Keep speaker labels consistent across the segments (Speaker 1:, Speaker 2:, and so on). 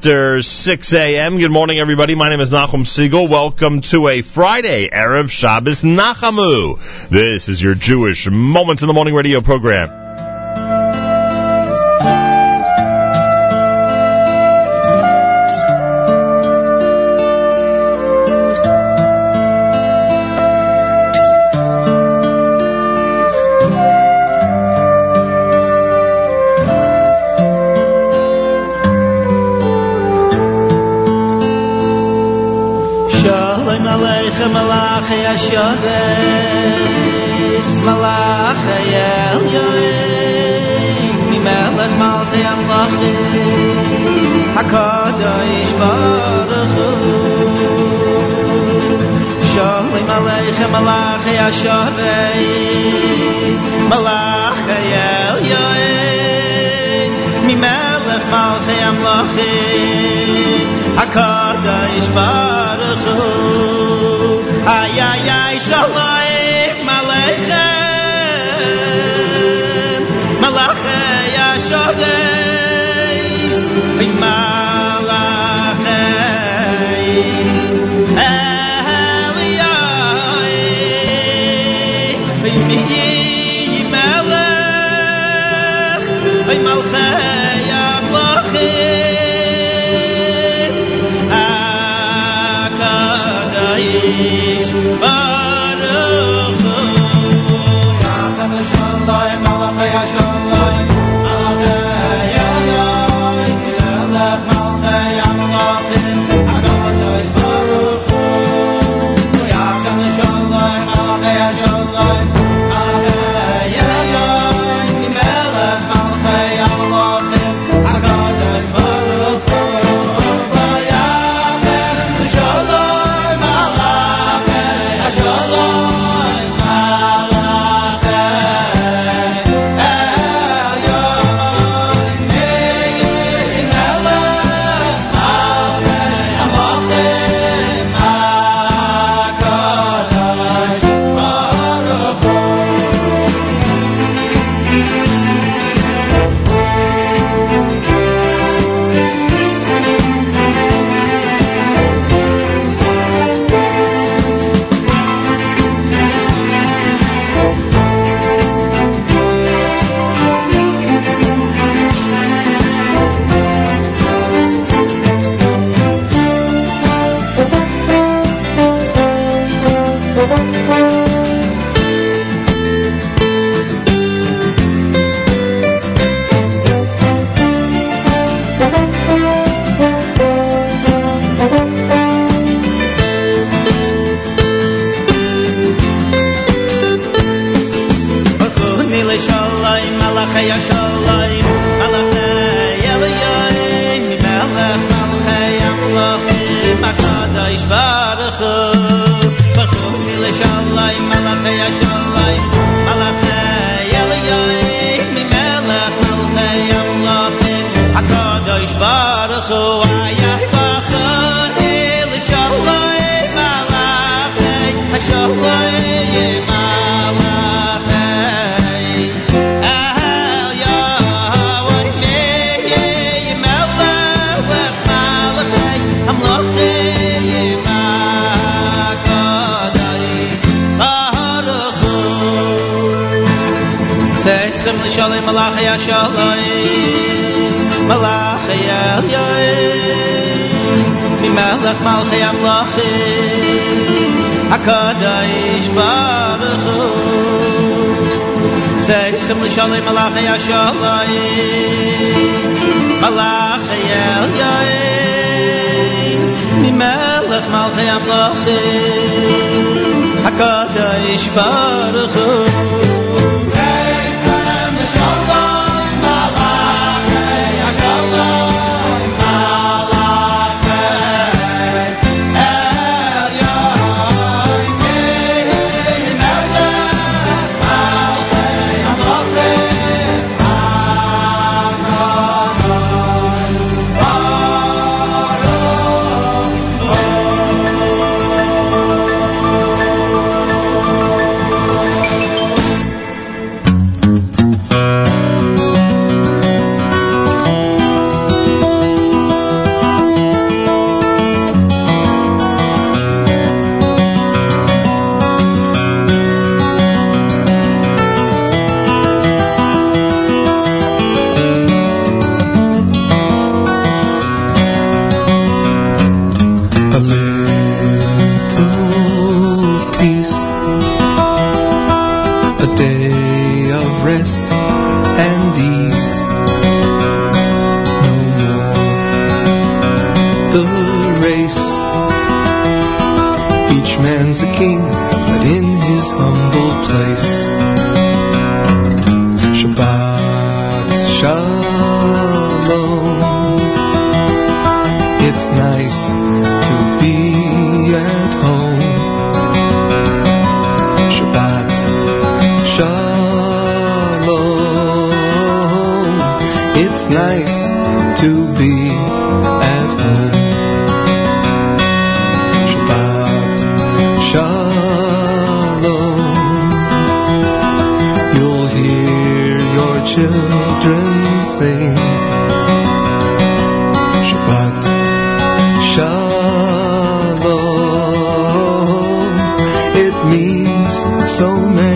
Speaker 1: after 6 a.m. Good morning, everybody. My name is Nachum Segal. Welcome to a Friday, Erev Shabbos Nachamu. This is your Jewish Moments in the Morning radio program.
Speaker 2: malach ya shores malach ya yoy mi malach malach ya malach hakadosh baruch shalom aleich malach ya shores malach ya yoy melech malche am lochi hakada ish baruch hu ay ay ay shalai malechem malache ya shodeis ay malache ay Malchaya! Amlachi shalom malach ya shalom malach ya yoy. Mi malach malach ya malach akadish baruch tsayt shmul shalom malach ya shalom malach ya yoy. Mi malach mal ya malach akadish baruch
Speaker 3: children sing. Shabbat Shalom. It means so many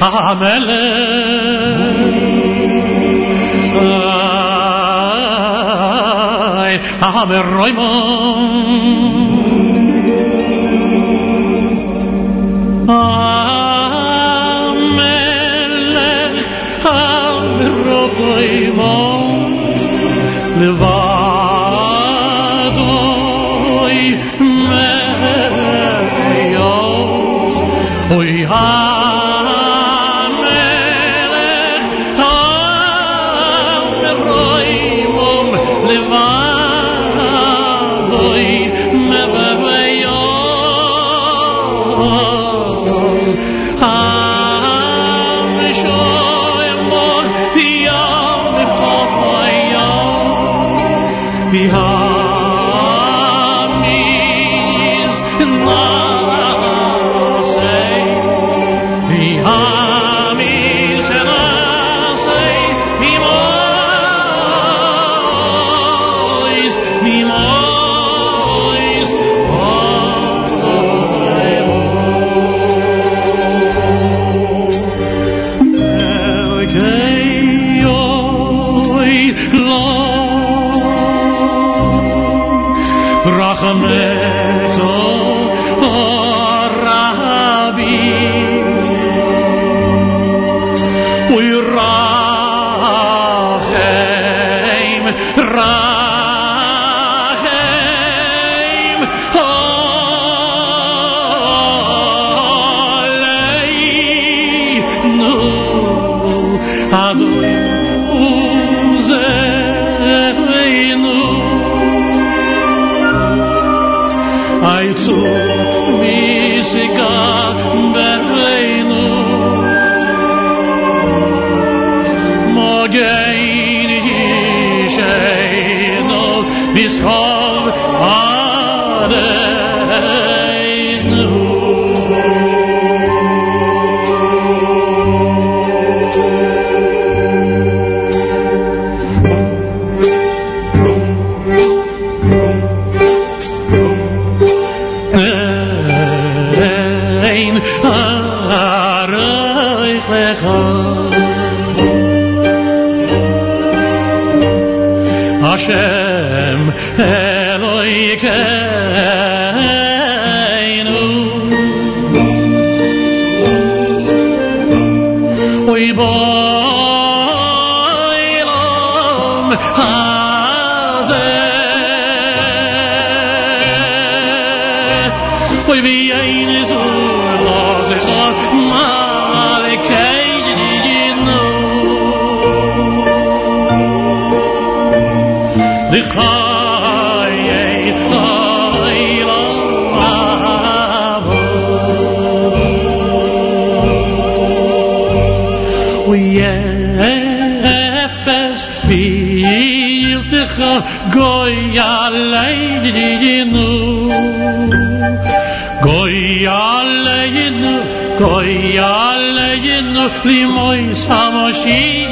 Speaker 4: ay amele ay
Speaker 5: aleinu limoy samoshiya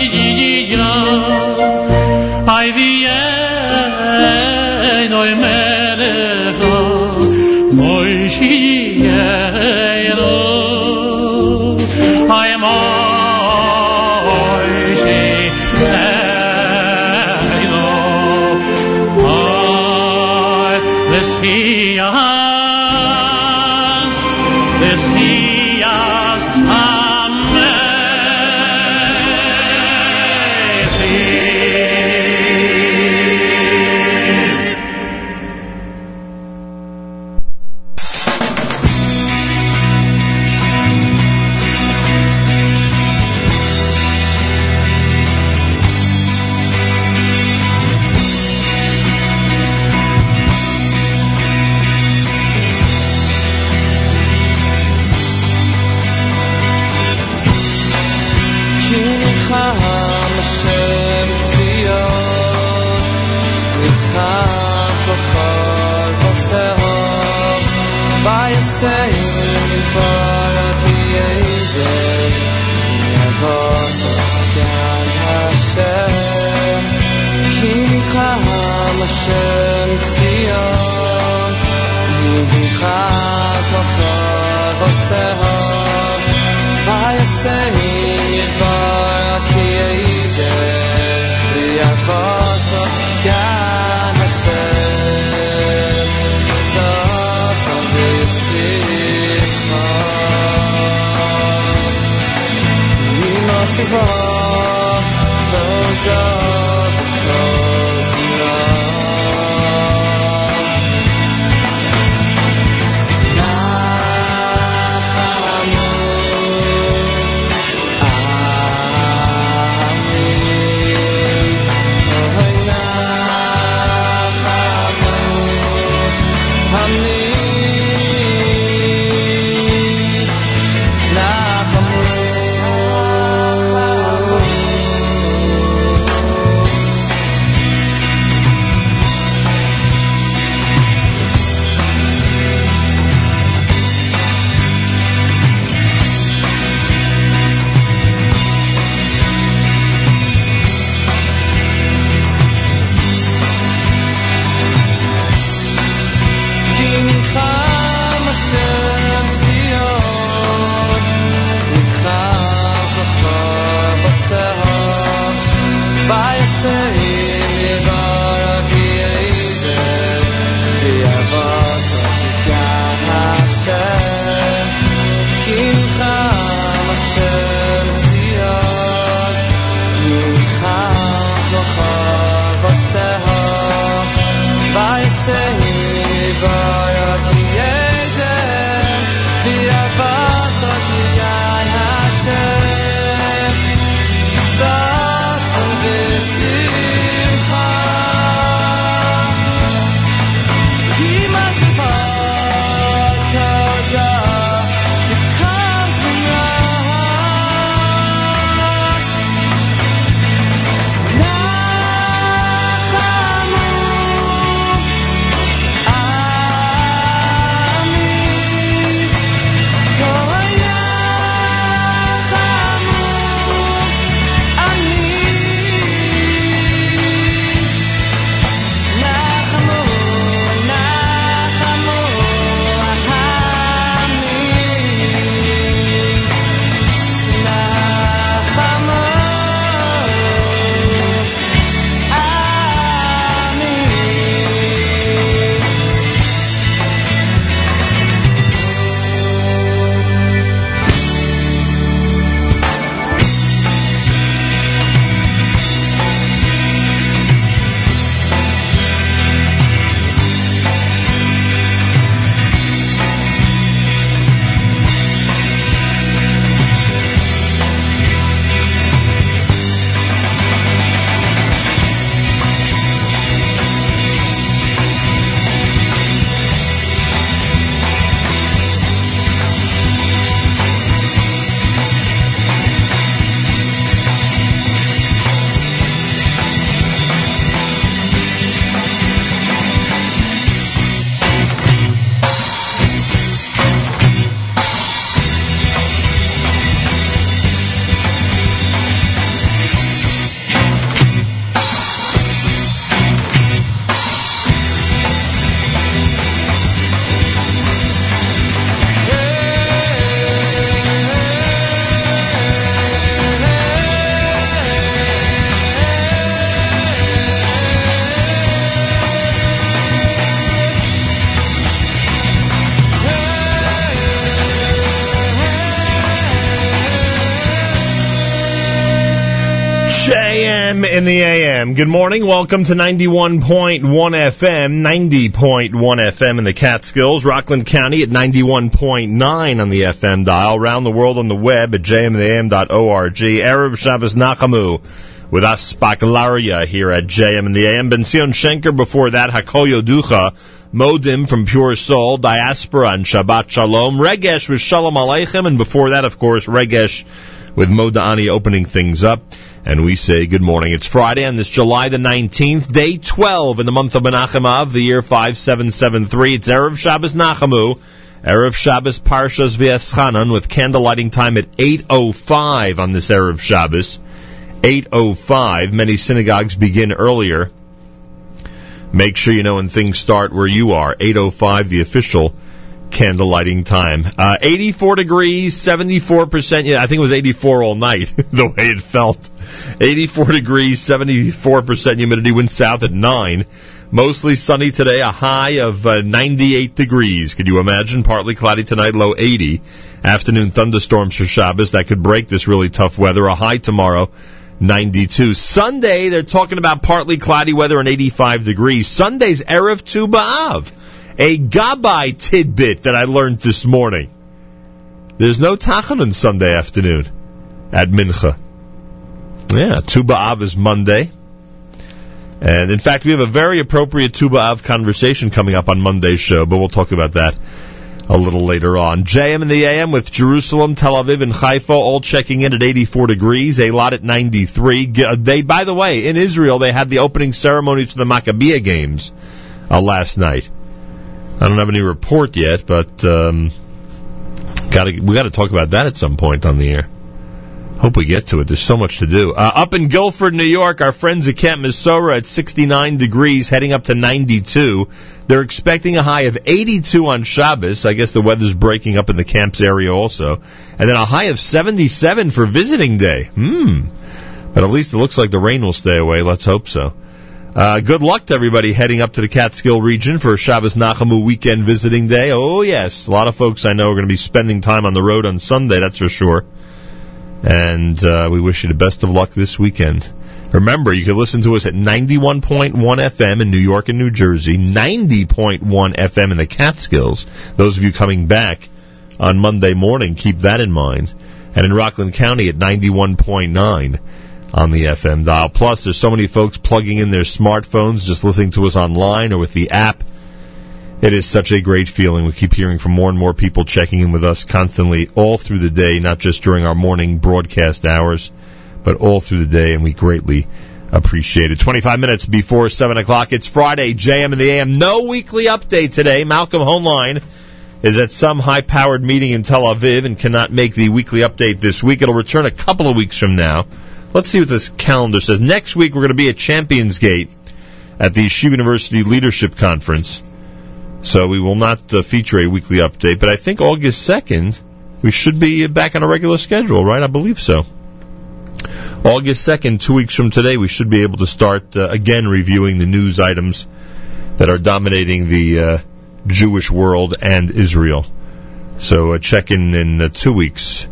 Speaker 1: Good morning. Welcome to 91.1 FM, 90.1 FM in the Catskills, Rockland County at 91.9 on the FM dial, around the world on the web at jmintheam.org. Erev Shabbos Nachamu with us, Baccalaria here at JM in the AM. Ben Zion Shenker before that, Hakol Yoducha, Modim from Pure Soul, Diaspora and Shabbat Shalom, Regesh with Shalom Aleichem, and before that, of course, Regesh with Modani opening things up. And we say good morning. It's Friday on this July the 19th, day 12 in the month of Menachem Av, the year 5773. It's Erev Shabbos Nachamu, Erev Shabbos Parshas V'eschanan with candle lighting time at 8.05 on this Erev Shabbos. 8.05. Many synagogues begin earlier. Make sure you know when things start where you are. 8.05, the official candle lighting time. Uh, 84 degrees, 74%. Yeah, I think it was 84 all night, the way it felt. 84 degrees, 74% humidity, wind south at 9. Mostly sunny today, a high of uh, 98 degrees. Could you imagine? Partly cloudy tonight, low 80. Afternoon thunderstorms for Shabbos. That could break this really tough weather. A high tomorrow, 92. Sunday, they're talking about partly cloudy weather and 85 degrees. Sunday's Erev Tu B'Av. A Gabbai tidbit that I learned this morning. There's no Tachanun Sunday afternoon at Mincha. Yeah, Tu B'Av is Monday. And in fact, we have a very appropriate Tu B'Av conversation coming up on Monday's show, but we'll talk about that a little later on. JM in the AM with Jerusalem, Tel Aviv, and Haifa all checking in at 84 degrees, Eilat at 93. They, by the way, in Israel, they had the opening ceremony to the Maccabiah games uh, last night. I don't have any report yet, but um, gotta, we got to talk about that at some point on the air. Hope we get to it. There's so much to do. Uh, up in Guilford, New York, our friends at Camp Mesorah at 69 degrees, heading up to 92. They're expecting a high of 82 on Shabbos. I guess the weather's breaking up in the camp's area also. And then a high of 77 for visiting day. Hmm. But at least it looks like the rain will stay away. Let's hope so. Uh, good luck to everybody heading up to the Catskill region for Shabbos Nachamu weekend visiting day. Oh yes, a lot of folks I know are going to be spending time on the road on Sunday, that's for sure. And uh, we wish you the best of luck this weekend. Remember, you can listen to us at 91.1 FM in New York and New Jersey, 90.1 FM in the Catskills. Those of you coming back on Monday morning, keep that in mind. And in Rockland County at 91.9 on the FM dial. Plus, there's so many folks plugging in their smartphones, just listening to us online or with the app. It is such a great feeling. We keep hearing from more and more people checking in with us constantly all through the day, not just during our morning broadcast hours, but all through the day, and we greatly appreciate it. 25 minutes before 7 o'clock. It's Friday, JM in the AM. No weekly update today. Malcolm Hoenlein is at some high-powered meeting in Tel Aviv and cannot make the weekly update this week. It'll return a couple of weeks from now. Let's see what this calendar says. Next week, we're going to be at Champions Gate at the Yeshiva University Leadership Conference. So we will not uh, feature a weekly update, but I think August 2nd, we should be back on a regular schedule, right? I believe so. August 2nd, two weeks from today, we should be able to start uh, again reviewing the news items that are dominating the uh, Jewish world and Israel. So uh, check in in uh, two weeks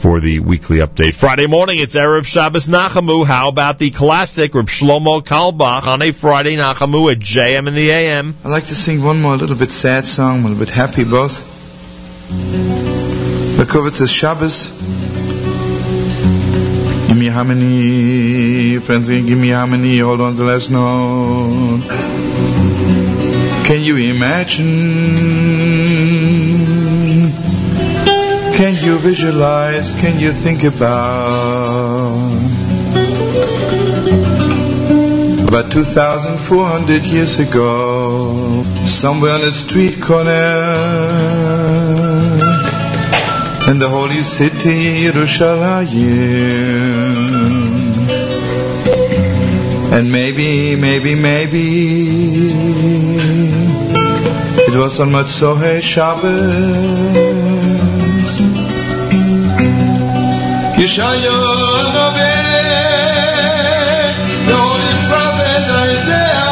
Speaker 1: for the weekly update. Friday morning, it's Erev Shabbos Nachamu. How about the classic Reb Shlomo Carlebach on a Friday Nachamu at JM in the AM?
Speaker 6: I'd like to sing one more a little bit sad song, a little bit happy both. Cover says Shabbos. Give me how many, friends, give me how many, hold on to last note. Can you imagine? Can you visualize? Can you think about? About 2,400 years ago, somewhere on a street corner, in the holy city, Yerushalayim. And maybe, maybe, maybe, it was on Motzoi Shabbos. Holy prophet Isaiah,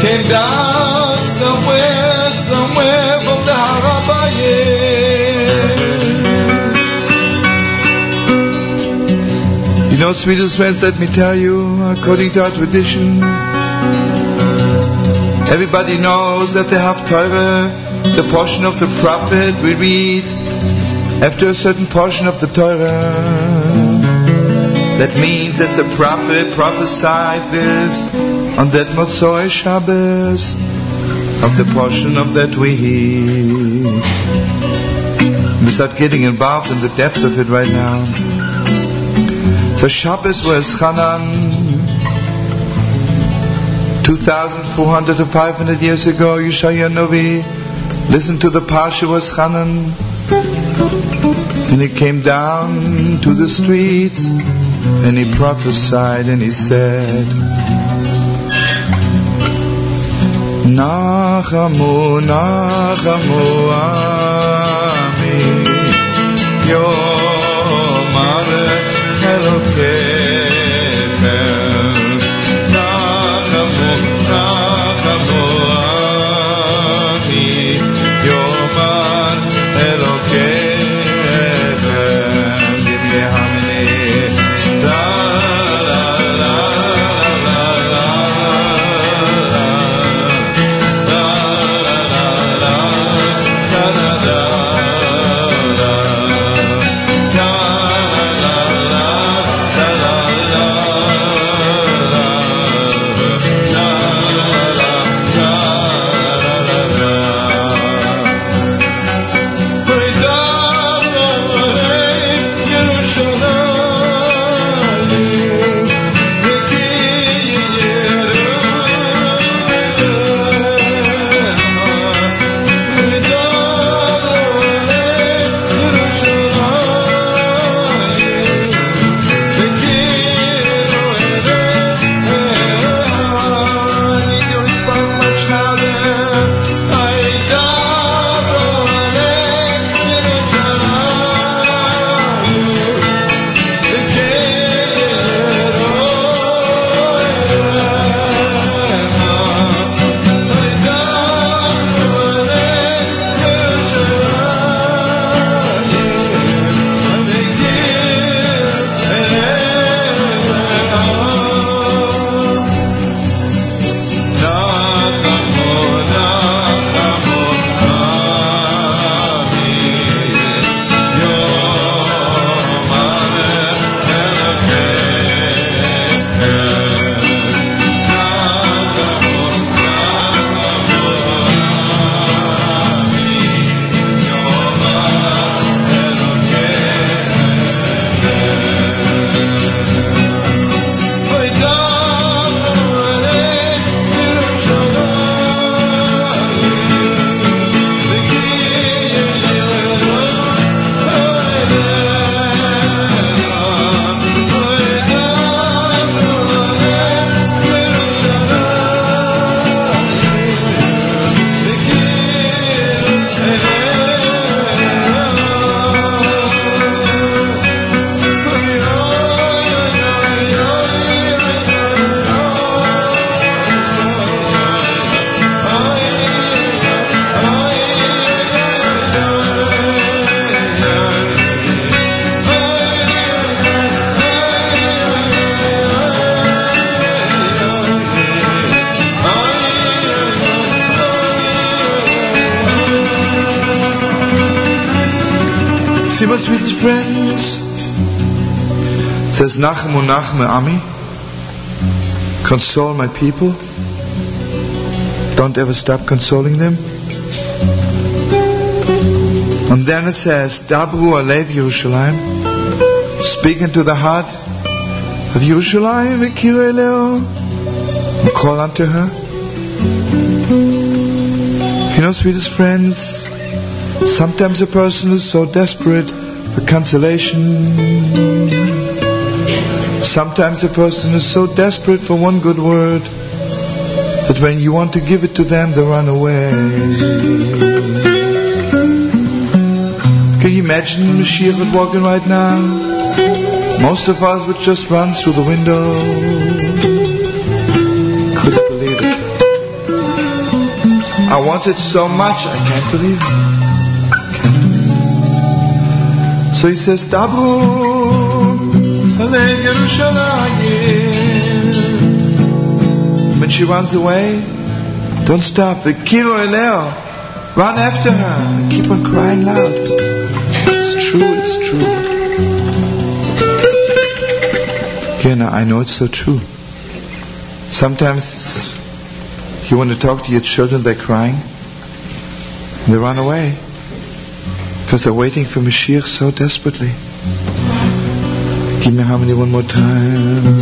Speaker 6: came down somewhere, somewhere from the. You know, sweetest friends, let me tell you, according to our tradition, everybody knows that the Haftarah, the portion of the prophet we read after a certain portion of the Torah. That means that the prophet prophesied this on that Motzoi Shabbos of the portion of that we hear. We start getting involved in the depths of it right now. So Shabbos V'eschanan 2,400 to 500 years ago. Yeshaya Novi listened to the Parsha V'eschanan. And he came down to the streets and he prophesied and he said, Nachamu, Nachamu, Ami, Yomar Elokechem. Nachme Ami. Console my people. Don't ever stop consoling them. And then it says, Dabru Alev Yerushalayim. Speak into the heart of Yerushalayim Eleo. And call unto her. You know, sweetest friends, Sometimes a person is so desperate for consolation. Sometimes a person is so desperate for one good word that when you want to give it to them, they run away. Can you imagine Mashiach walking right now? Most of us would just run through the window. Couldn't believe it. I want it so much, I can't believe it. So he says, Dabu.
Speaker 7: When she runs away, don't stop. Run after her. Keep on crying loud. It's true, it's true. Gena, I know it's so true. Sometimes you want to talk to your children, they're crying. They run away. Because they're waiting for Mashiach so desperately. Give me harmony one more time.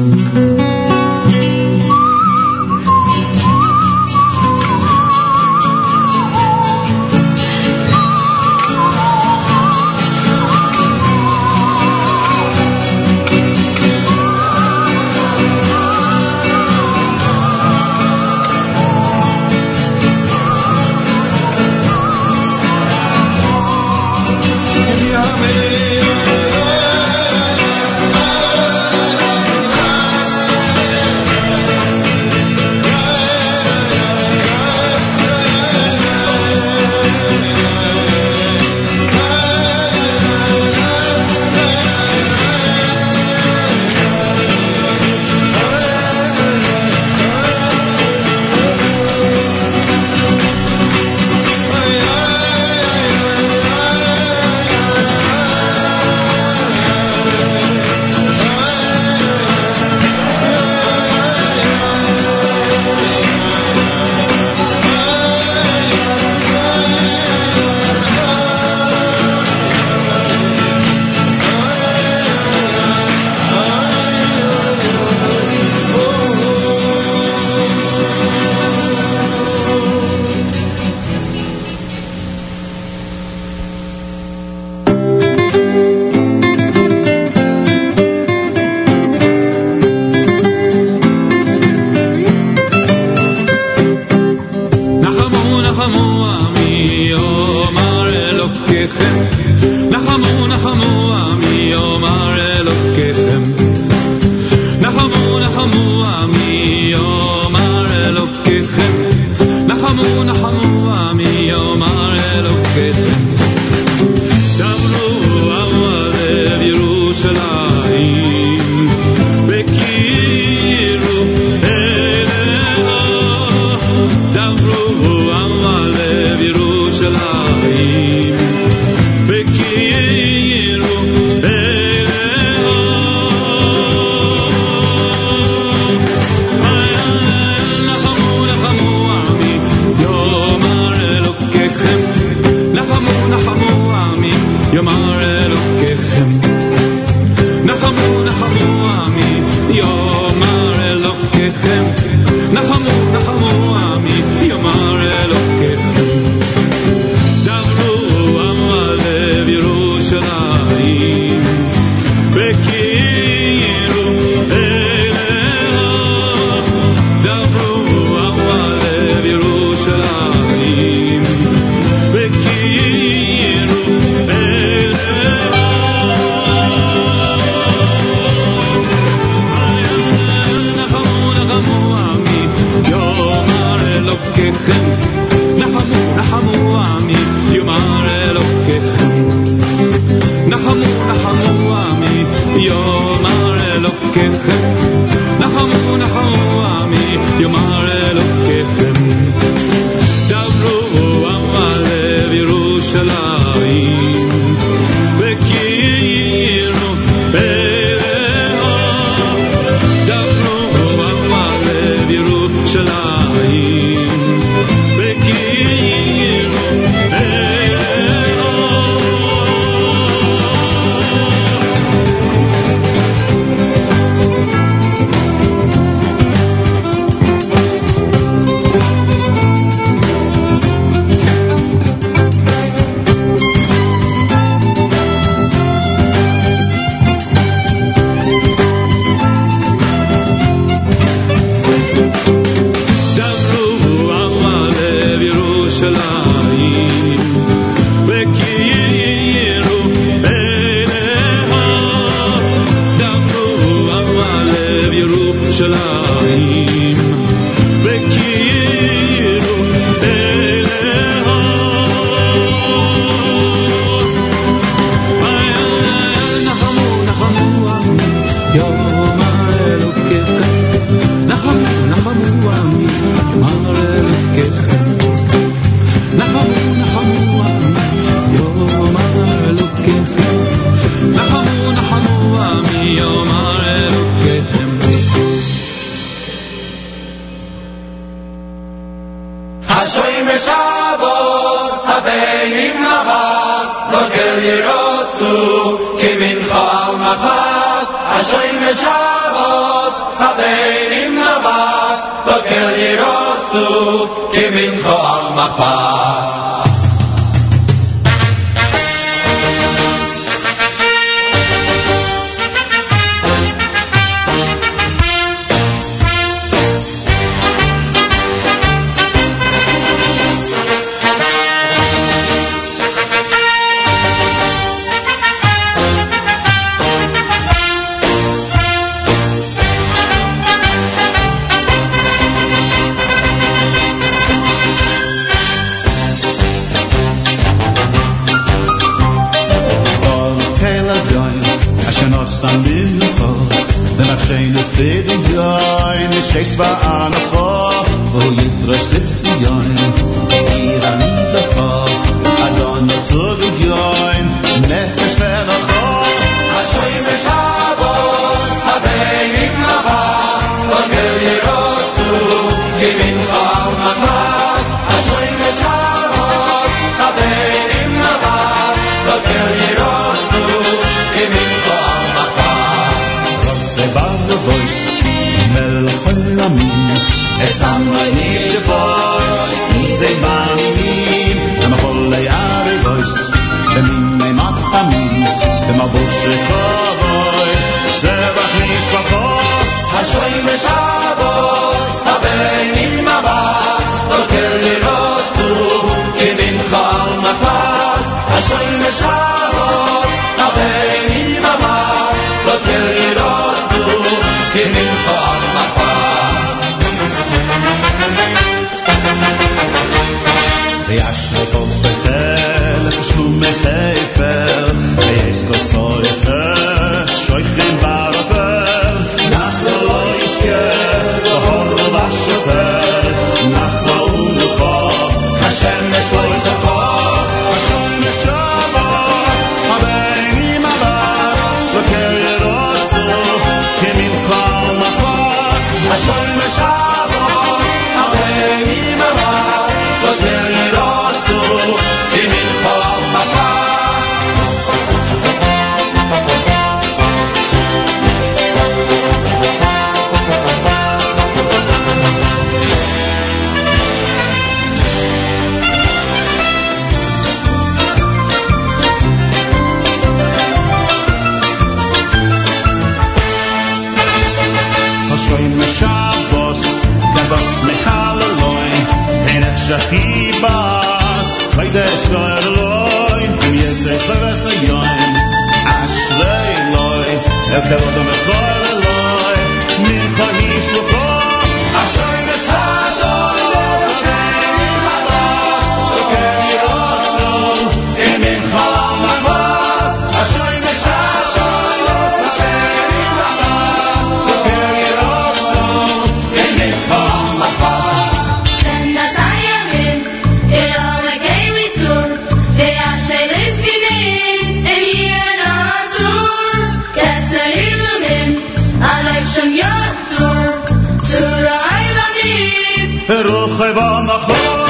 Speaker 8: צריכים יצור, צור הילדים. רוחב המחור.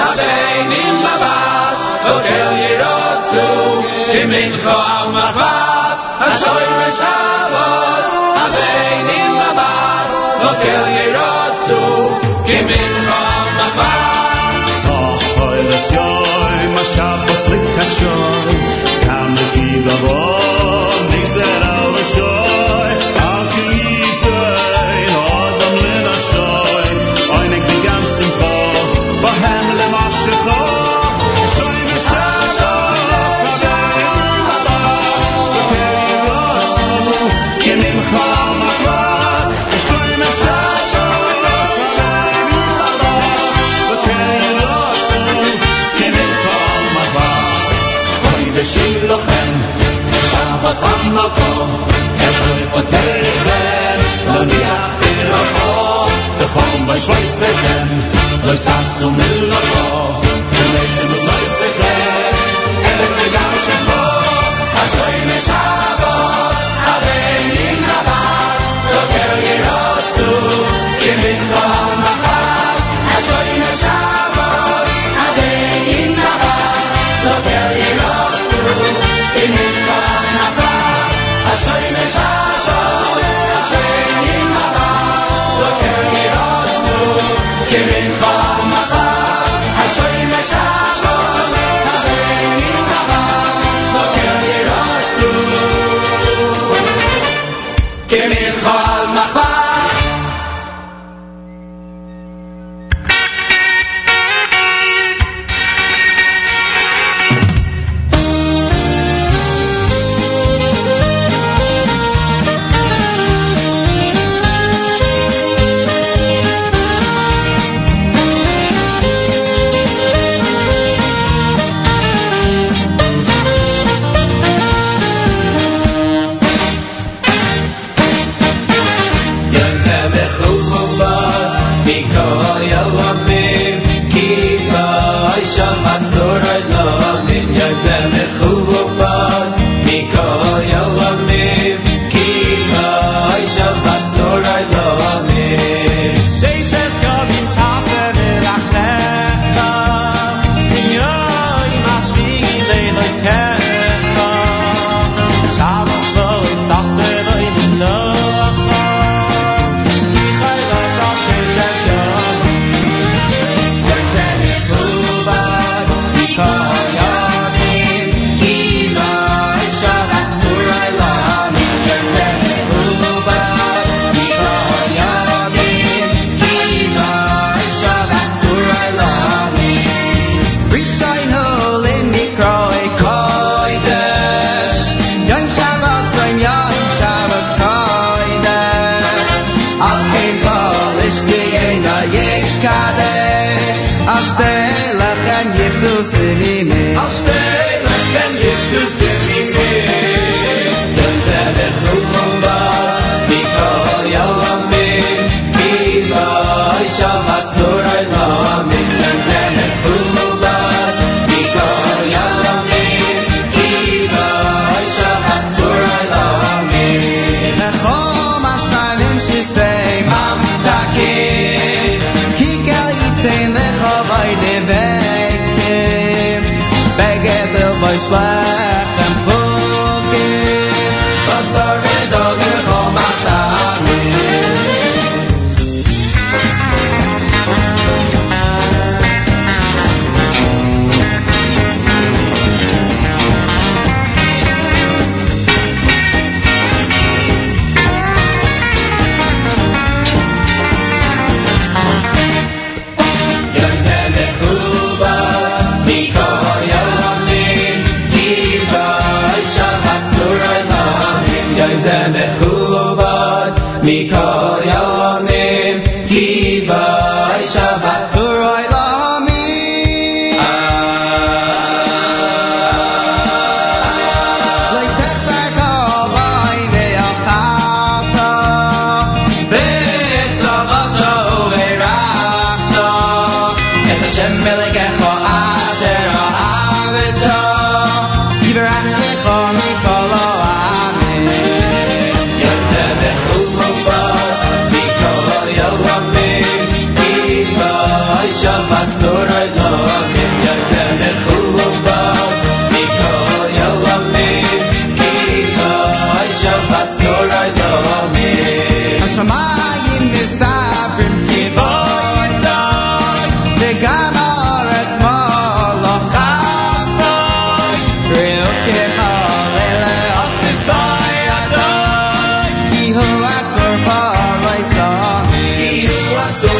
Speaker 8: הבנים בבס, בוקר ירוצו, כמנחה
Speaker 9: ומחבס. מקום, אפשר להתפטר לכם, להניח במלאכו, בחום בשלוש סתם, לא יססו מלאכו, ולכם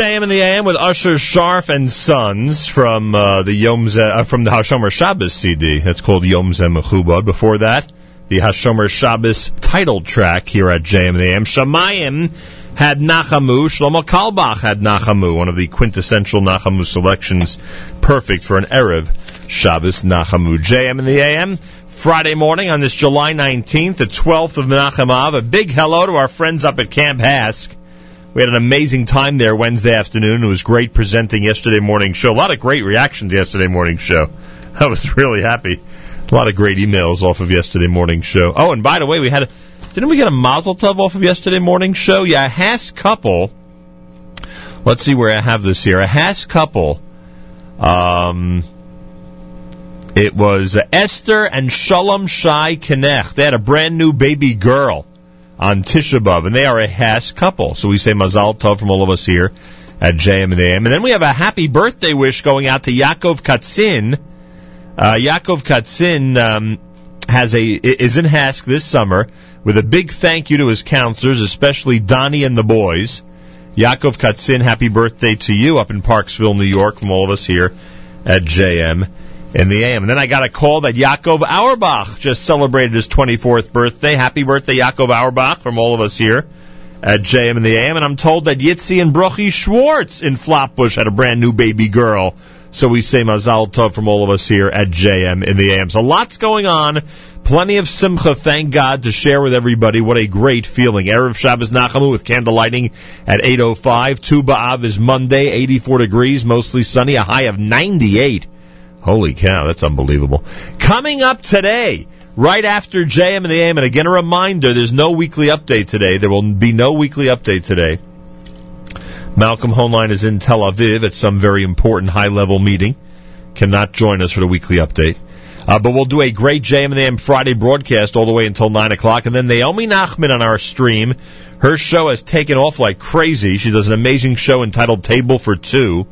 Speaker 1: JM in the AM with Usher Sharf and Sons from uh, the Yom Ze, uh, from the Hashomer Shabbos CD. That's called Yom Ze. Before that, the Hashomer Shabbos title track here at JM in the AM. Shamayim had Nachamu. Shlomo Carlebach had Nachamu, one of the quintessential Nachamu selections, perfect for an Erev Shabbos Nachamu. JM in the AM. Friday morning on this July 19th, the 12th of Menachem Av. A big hello to our friends up at Camp HASC. We had an amazing time there Wednesday afternoon. It was great presenting yesterday morning show. A lot of great reactions yesterday morning show. I was really happy. A lot of great emails off of yesterday morning show. Oh, and by the way, we had a, didn't we get a Mazel Tov off of yesterday morning show? Yeah, a HASC couple. Let's see where I have this here. A HASC couple. Um, it was Esther and Shalom Shai Kinech. They had a brand new baby girl on Tisha B'Av, and they are a HASC couple. So we say Mazal Tov from all of us here at JM and AM. And then we have a happy birthday wish going out to Yaakov Katzin. Uh, Yaakov Katzin um, has a is in HASC this summer with a big thank you to his counselors, especially Donnie and the boys. Yaakov Katzin, happy birthday to you up in Parksville, New York, from all of us here at JM in the AM. And then I got a call that Yaakov Auerbach just celebrated his 24th birthday. Happy birthday, Yaakov Auerbach, from all of us here at JM in the AM. And I'm told that Yitzi and Bruchy Schwartz in Flatbush had a brand new baby girl. So we say Mazal Tov from all of us here at JM in the AM. So lots going on. Plenty of simcha, thank God, to share with everybody. What a great feeling. Erev Shabbos Nachamu with candle lighting at 8.05. Tu B'Av is Monday, 84 degrees, mostly sunny, a high of 98. Holy cow, that's unbelievable. Coming up today, right after JM in the AM, and again a reminder, there's no weekly update today. There will be no weekly update today. Malcolm Hoenlein is in Tel Aviv at some very important high level meeting. Cannot join us for the weekly update. Uh, but we'll do a great JM in the AM Friday broadcast all the way until 9 o'clock. And then Naomi Nachman on our stream. Her show has taken off like crazy. She does an amazing show entitled Table for Two.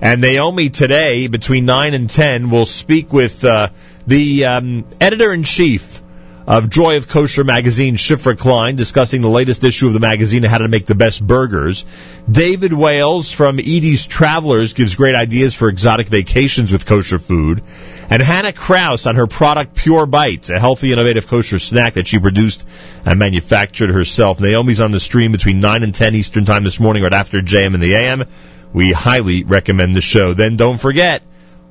Speaker 1: And Naomi today, between 9 and 10, will speak with uh, the um, editor in chief of Joy of Kosher magazine, Shifra Klein, discussing the latest issue of the magazine and how to make the best burgers. David Wales from Edie's Travelers gives great ideas for exotic vacations with kosher food. And Hannah Kraus on her product Pure Bites, a healthy, innovative kosher snack that she produced and manufactured herself. Naomi's on the stream between 9 and 10 Eastern Time this morning, right after JM in the AM. We highly recommend the show. Then don't forget,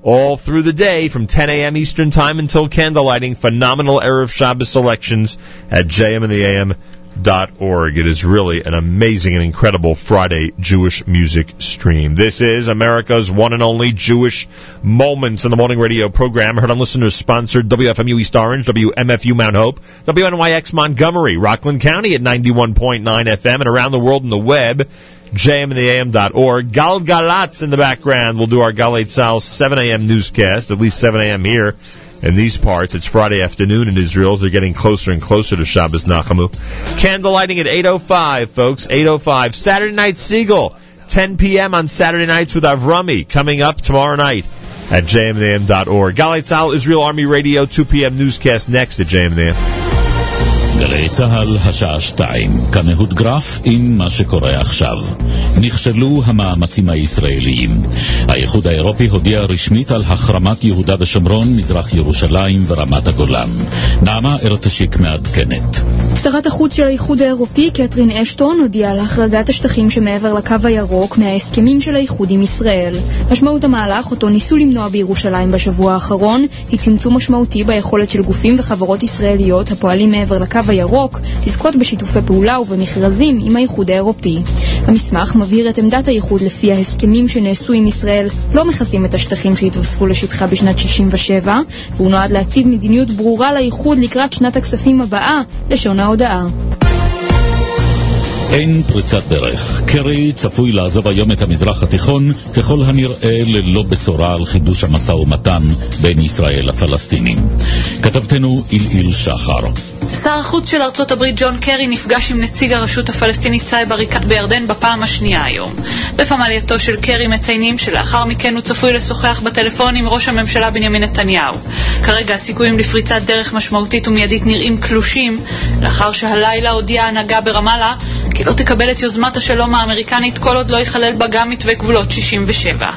Speaker 1: all through the day from 10 a.m. Eastern Time until candlelighting, phenomenal Erev Shabbos selections at jmintheam.org. It is really an amazing and incredible Friday Jewish music stream. This is America's one and only Jewish Moments in the Morning Radio program. Heard on listeners sponsored WFMU East Orange, WMFU Mount Hope, WNYX Montgomery, Rockland County at 91.9 FM, and around the world in the web jmintheam.org. Gal Galatz in the background. We'll do our Galei Tzahal 7 a.m. newscast, at least 7 a.m. here in these parts. It's Friday afternoon in Israel. They're getting closer and closer to Shabbos Nachamu. Candle lighting at 8.05, folks. 8.05. Saturday Night Segal. 10 p.m. on Saturday nights with Avrami coming up tomorrow night at jmintheam.org. Galei Tzahal, Israel Army Radio, 2 p.m. newscast next at jmintheam.
Speaker 10: גלי צה"ל, השעה שתיים, כאן אהוד גרף עם מה שקורה עכשיו. נכשלו המאמצים הישראליים. האיחוד האירופי הודיע רשמית על החרמת יהודה ושומרון, מזרח ירושלים ורמת הגולן. נעמה ארתשיק מעדכנת.
Speaker 11: שרת החוץ של האיחוד האירופי, קתרין אשטון, הודיעה על החרגת השטחים שמעבר לקו הירוק מההסכמים של האיחוד עם ישראל. משמעות המהלך, אותו ניסו למנוע בירושלים בשבוע האחרון, היא צמצום משמעותי ביכולת של גופים וחברות ישראליות הפועלים מעבר לקו הירוק לזכות בשיתופי פעולה ובמכרזים עם האיחוד האירופי. המסמך מבהיר את עמדת האיחוד לפי ההסכמים שנעשו עם ישראל לא מכסים את השטחים שהתווספו לשטחה בשנת 67, והוא נועד להציב מדיניות ברורה לאיחוד לקראת שנת הכספים הבאה, לשון ההודעה.
Speaker 10: אין פריצת דרך. קרי צפוי לעזוב היום את המזרח התיכון, ככל הנראה ללא בשורה על חידוש המשא ומתן בין ישראל לפלסטינים. כתבתנו אילאיל שחר.
Speaker 12: שר החוץ של ארצות הברית ג'ון קרי נפגש עם נציג הרשות הפלסטינית סאיב עריקאת בירדן בפעם השנייה היום. בפמלייתו של קרי מציינים שלאחר מכן הוא צפוי לשוחח בטלפון עם ראש הממשלה בנימין נתניהו. כרגע הסיכויים לפריצת דרך משמעותית ומיידית נראים קלושים, לאחר שהלילה הודיעה ההנהגה ברמאללה כי לא תקבל את יוזמת השלום האמריקנית כל עוד לא ייכלל בה גם מתווה גבולות 67.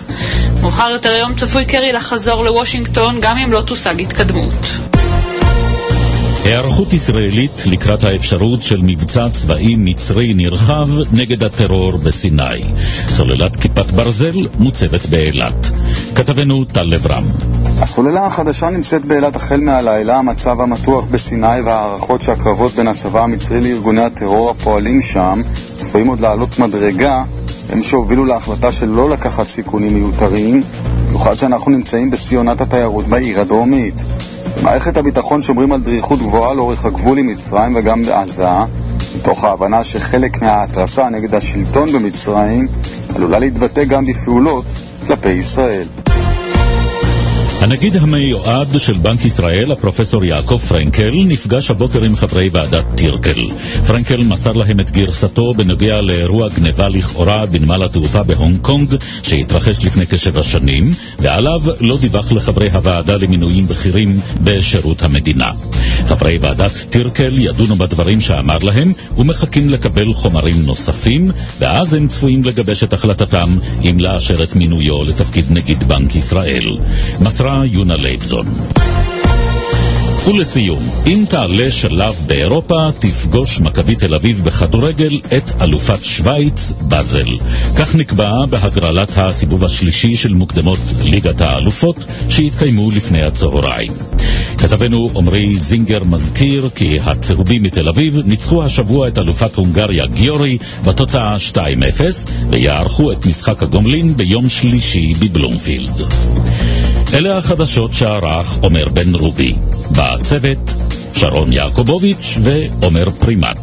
Speaker 12: מאוחר יותר היום צפוי קרי לחזור לוושינגטון גם אם לא תושג התקדמות.
Speaker 10: היערכות ישראלית לקראת האפשרות של מבצע צבאי מצרי נרחב נגד הטרור בסיני. סוללת כיפת ברזל מוצבת באילת. כתבנו טל לברם.
Speaker 13: הסוללה החדשה נמצאת באילת החל מהלילה, המצב המתוח בסיני וההערכות שהקרבות בין הצבא המצרי לארגוני הטרור הפועלים שם צפויים עוד לעלות מדרגה הם שהובילו להחלטה של לא לקחת סיכונים מיותרים, במיוחד שאנחנו נמצאים בשיא עונת התיירות בעיר הדרומית. במערכת הביטחון שומרים על דריכות גבוהה לאורך הגבול עם מצרים וגם בעזה, מתוך ההבנה שחלק מההתרסה נגד השלטון במצרים עלולה להתבטא גם בפעולות כלפי ישראל.
Speaker 10: הנגיד המיועד של בנק ישראל, הפרופסור יעקב פרנקל, נפגש הבוקר עם חברי ועדת טירקל. פרנקל מסר להם את גרסתו בנוגע לאירוע גניבה לכאורה בנמל התעופה בהונג קונג, שהתרחש לפני כשבע שנים, ועליו לא דיווח לחברי הוועדה למינויים בכירים בשירות המדינה. חברי ועדת טירקל ידונו בדברים שאמר להם, ומחכים לקבל חומרים נוספים, ואז הם צפויים לגבש את החלטתם אם לאשר את מינויו לתפקיד נגיד בנק ישראל. מסרה
Speaker 4: שירה יונה לייבזון. ולסיום, אם תעלה שלב באירופה, תפגוש מכבי תל אביב בכדורגל את אלופת שווייץ, באזל. כך נקבע בהגרלת הסיבוב השלישי של מוקדמות ליגת האלופות, שהתקיימו לפני הצהריים. כתבנו עמרי זינגר מזכיר כי הצהובים מתל אביב ניצחו השבוע את אלופת הונגריה גיורי בתוצאה 2-0 ויערכו את משחק הגומלין ביום שלישי בבלומפילד. אלה החדשות שערך עומר בן רובי. בצוות שרון יעקובוביץ' ועומר פרימט.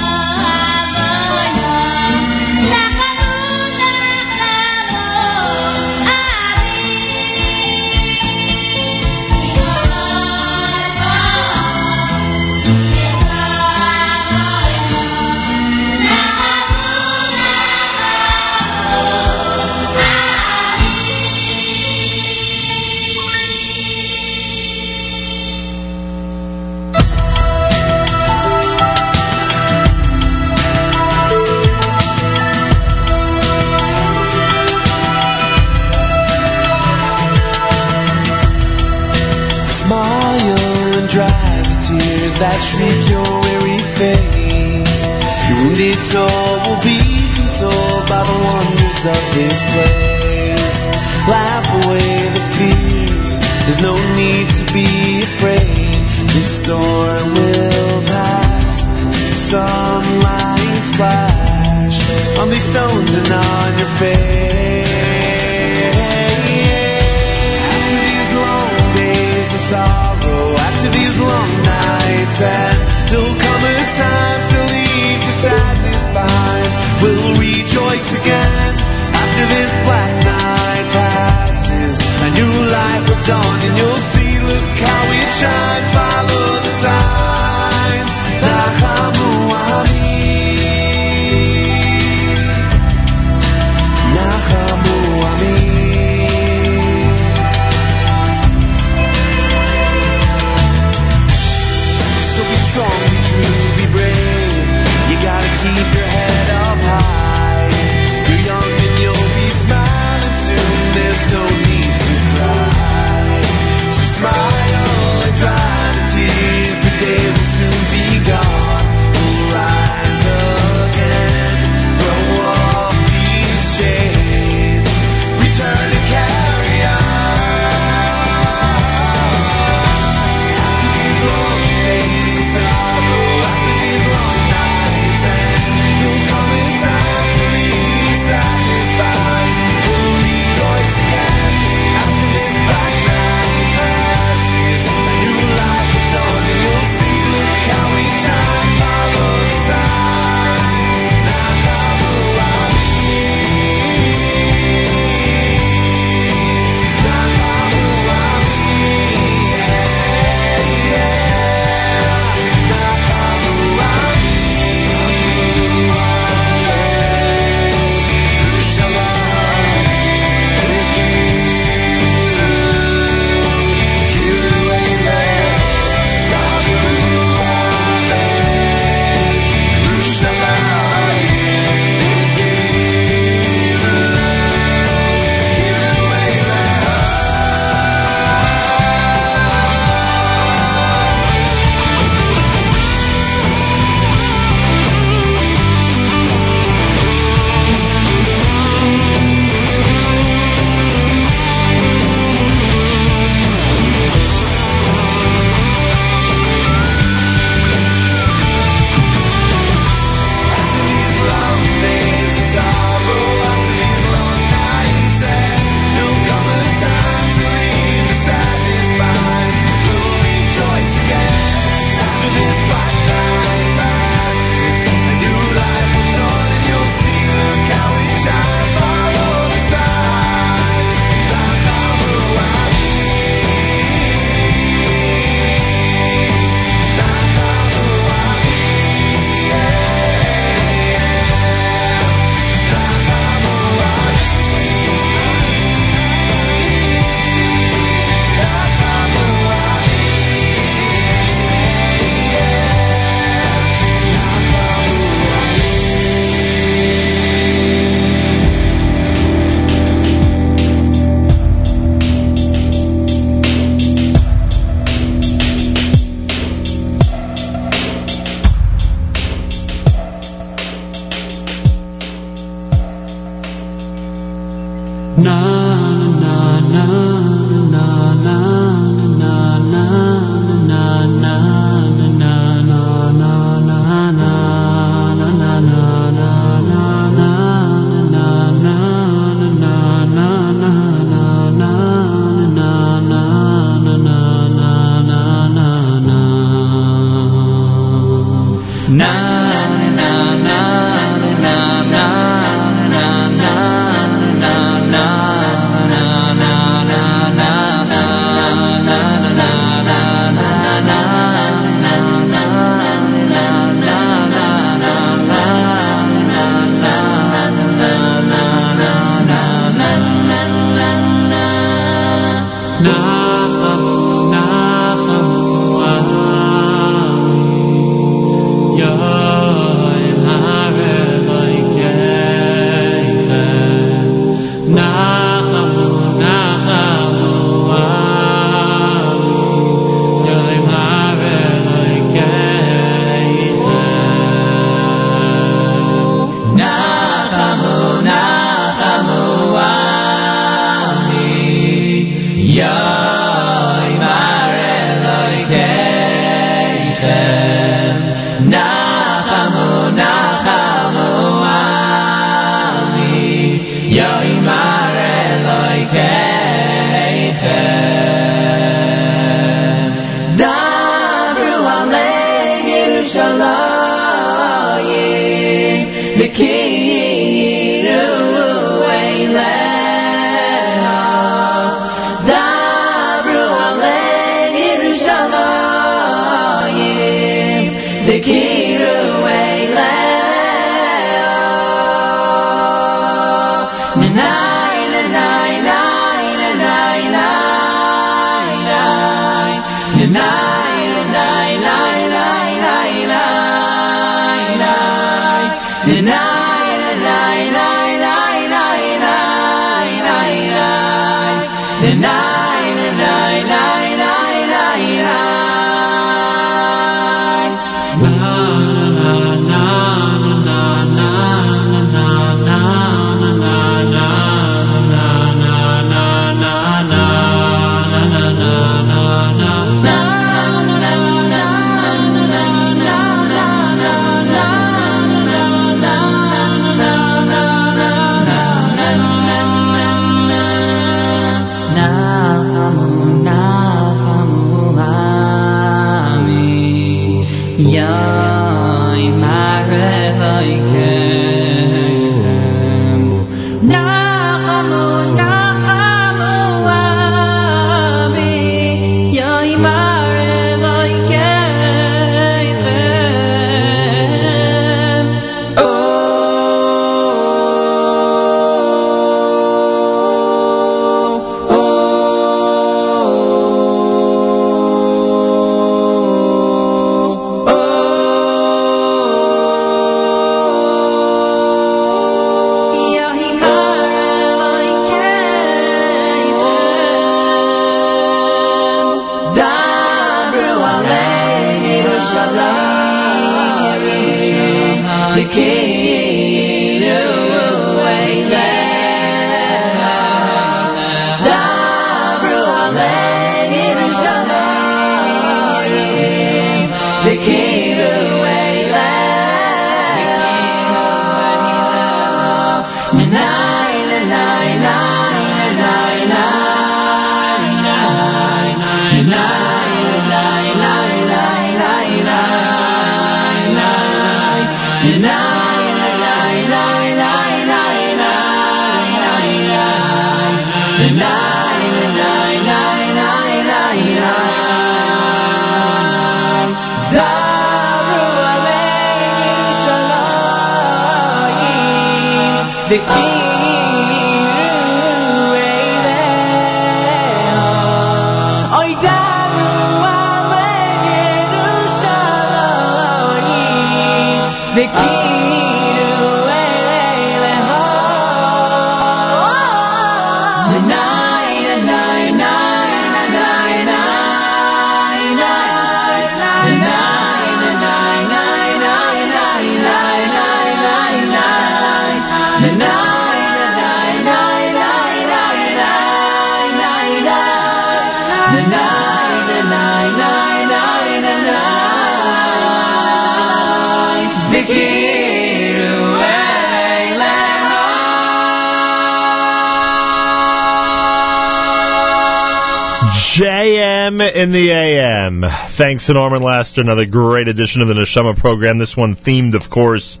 Speaker 1: JM in the AM. Thanks to Norman Laster. Another great edition of the Neshama program. This one themed, of course,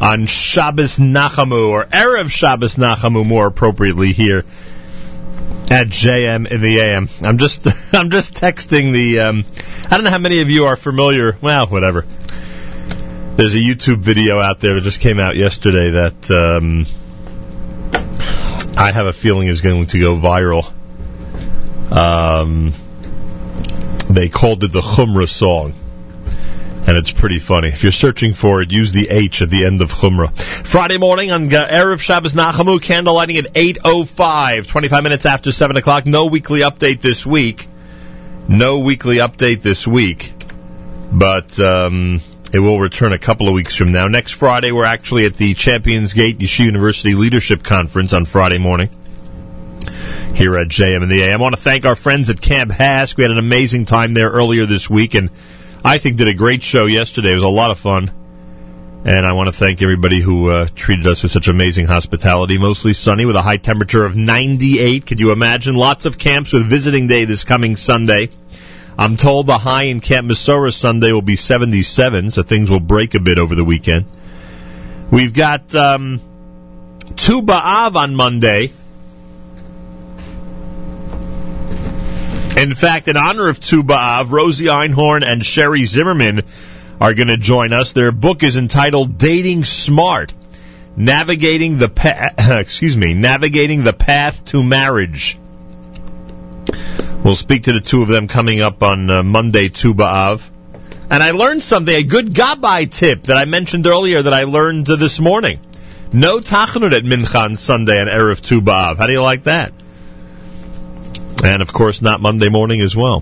Speaker 1: on Shabbos Nachamu, or Erev Shabbos Nachamu, more appropriately here at JM in the AM. I'm just, I'm just texting the. Um, I don't know how many of you are familiar. Well, whatever. There's a YouTube video out there that just came out yesterday that um, I have a feeling is going to go viral. Um, they called it the Chumrah song. And it's pretty funny. If you're searching for it, use the H at the end of Chumrah. Friday morning on Ga- Erev Shabbos Nachamu, candle lighting at 8.05, 25 minutes after 7 o'clock. No weekly update this week. No weekly update this week. But um, it will return a couple of weeks from now. Next Friday, we're actually at the Champions Gate Yeshiva University Leadership Conference on Friday morning here at JM in the AM. I want to thank our friends at Camp HASC. We had an amazing time there earlier this week, and I think did a great show yesterday. It was a lot of fun. And I want to thank everybody who uh, treated us with such amazing hospitality. Mostly sunny with a high temperature of 98. Could you imagine? Lots of camps with visiting day this coming Sunday. I'm told the high in Camp Mesorah Sunday will be 77, so things will break a bit over the weekend. We've got um, Tu B'Av on Monday. In fact, in honor of Tu B'Av, Rosie Einhorn and Sherry Zimmerman are going to join us. Their book is entitled Dating Smart. Navigating the pa- excuse me, navigating the path to marriage. We'll speak to the two of them coming up on uh, Monday, Tu B'Av. And I learned something, a good Gabbai tip that I mentioned earlier that I learned uh, this morning. No tachanun at Mincha on Sunday and Erev Tu B'Av. How do you like that? And of course, not Monday morning as well.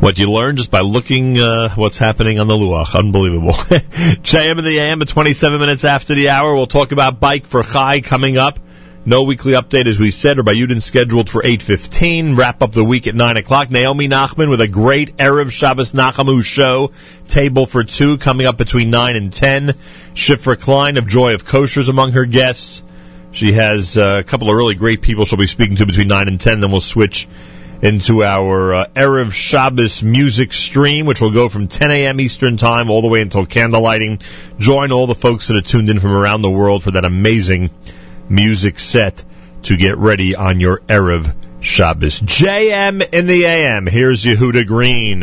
Speaker 1: What you learn just by looking uh, what's happening on the Luach. Unbelievable. JM in the AM at 27 minutes after the hour. We'll talk about Bike for Chai coming up. No weekly update, as we said, Rabbi Yudin scheduled for 8.15. Wrap up the week at 9 o'clock. Naomi Nachman with a great Erev Shabbos Nachamu show. Table for two coming up between 9 and 10. Shifra Klein of Joy of Koshers among her guests. She has uh, a couple of really great people she'll be speaking to between 9 and 10. Then we'll switch into our uh, Erev Shabbos music stream, which will go from 10 a.m. Eastern Time all the way until candlelighting. Join all the folks that are tuned in from around the world for that amazing music set to get ready on your Erev Shabbos. JM in the AM. Here's Yehuda Green.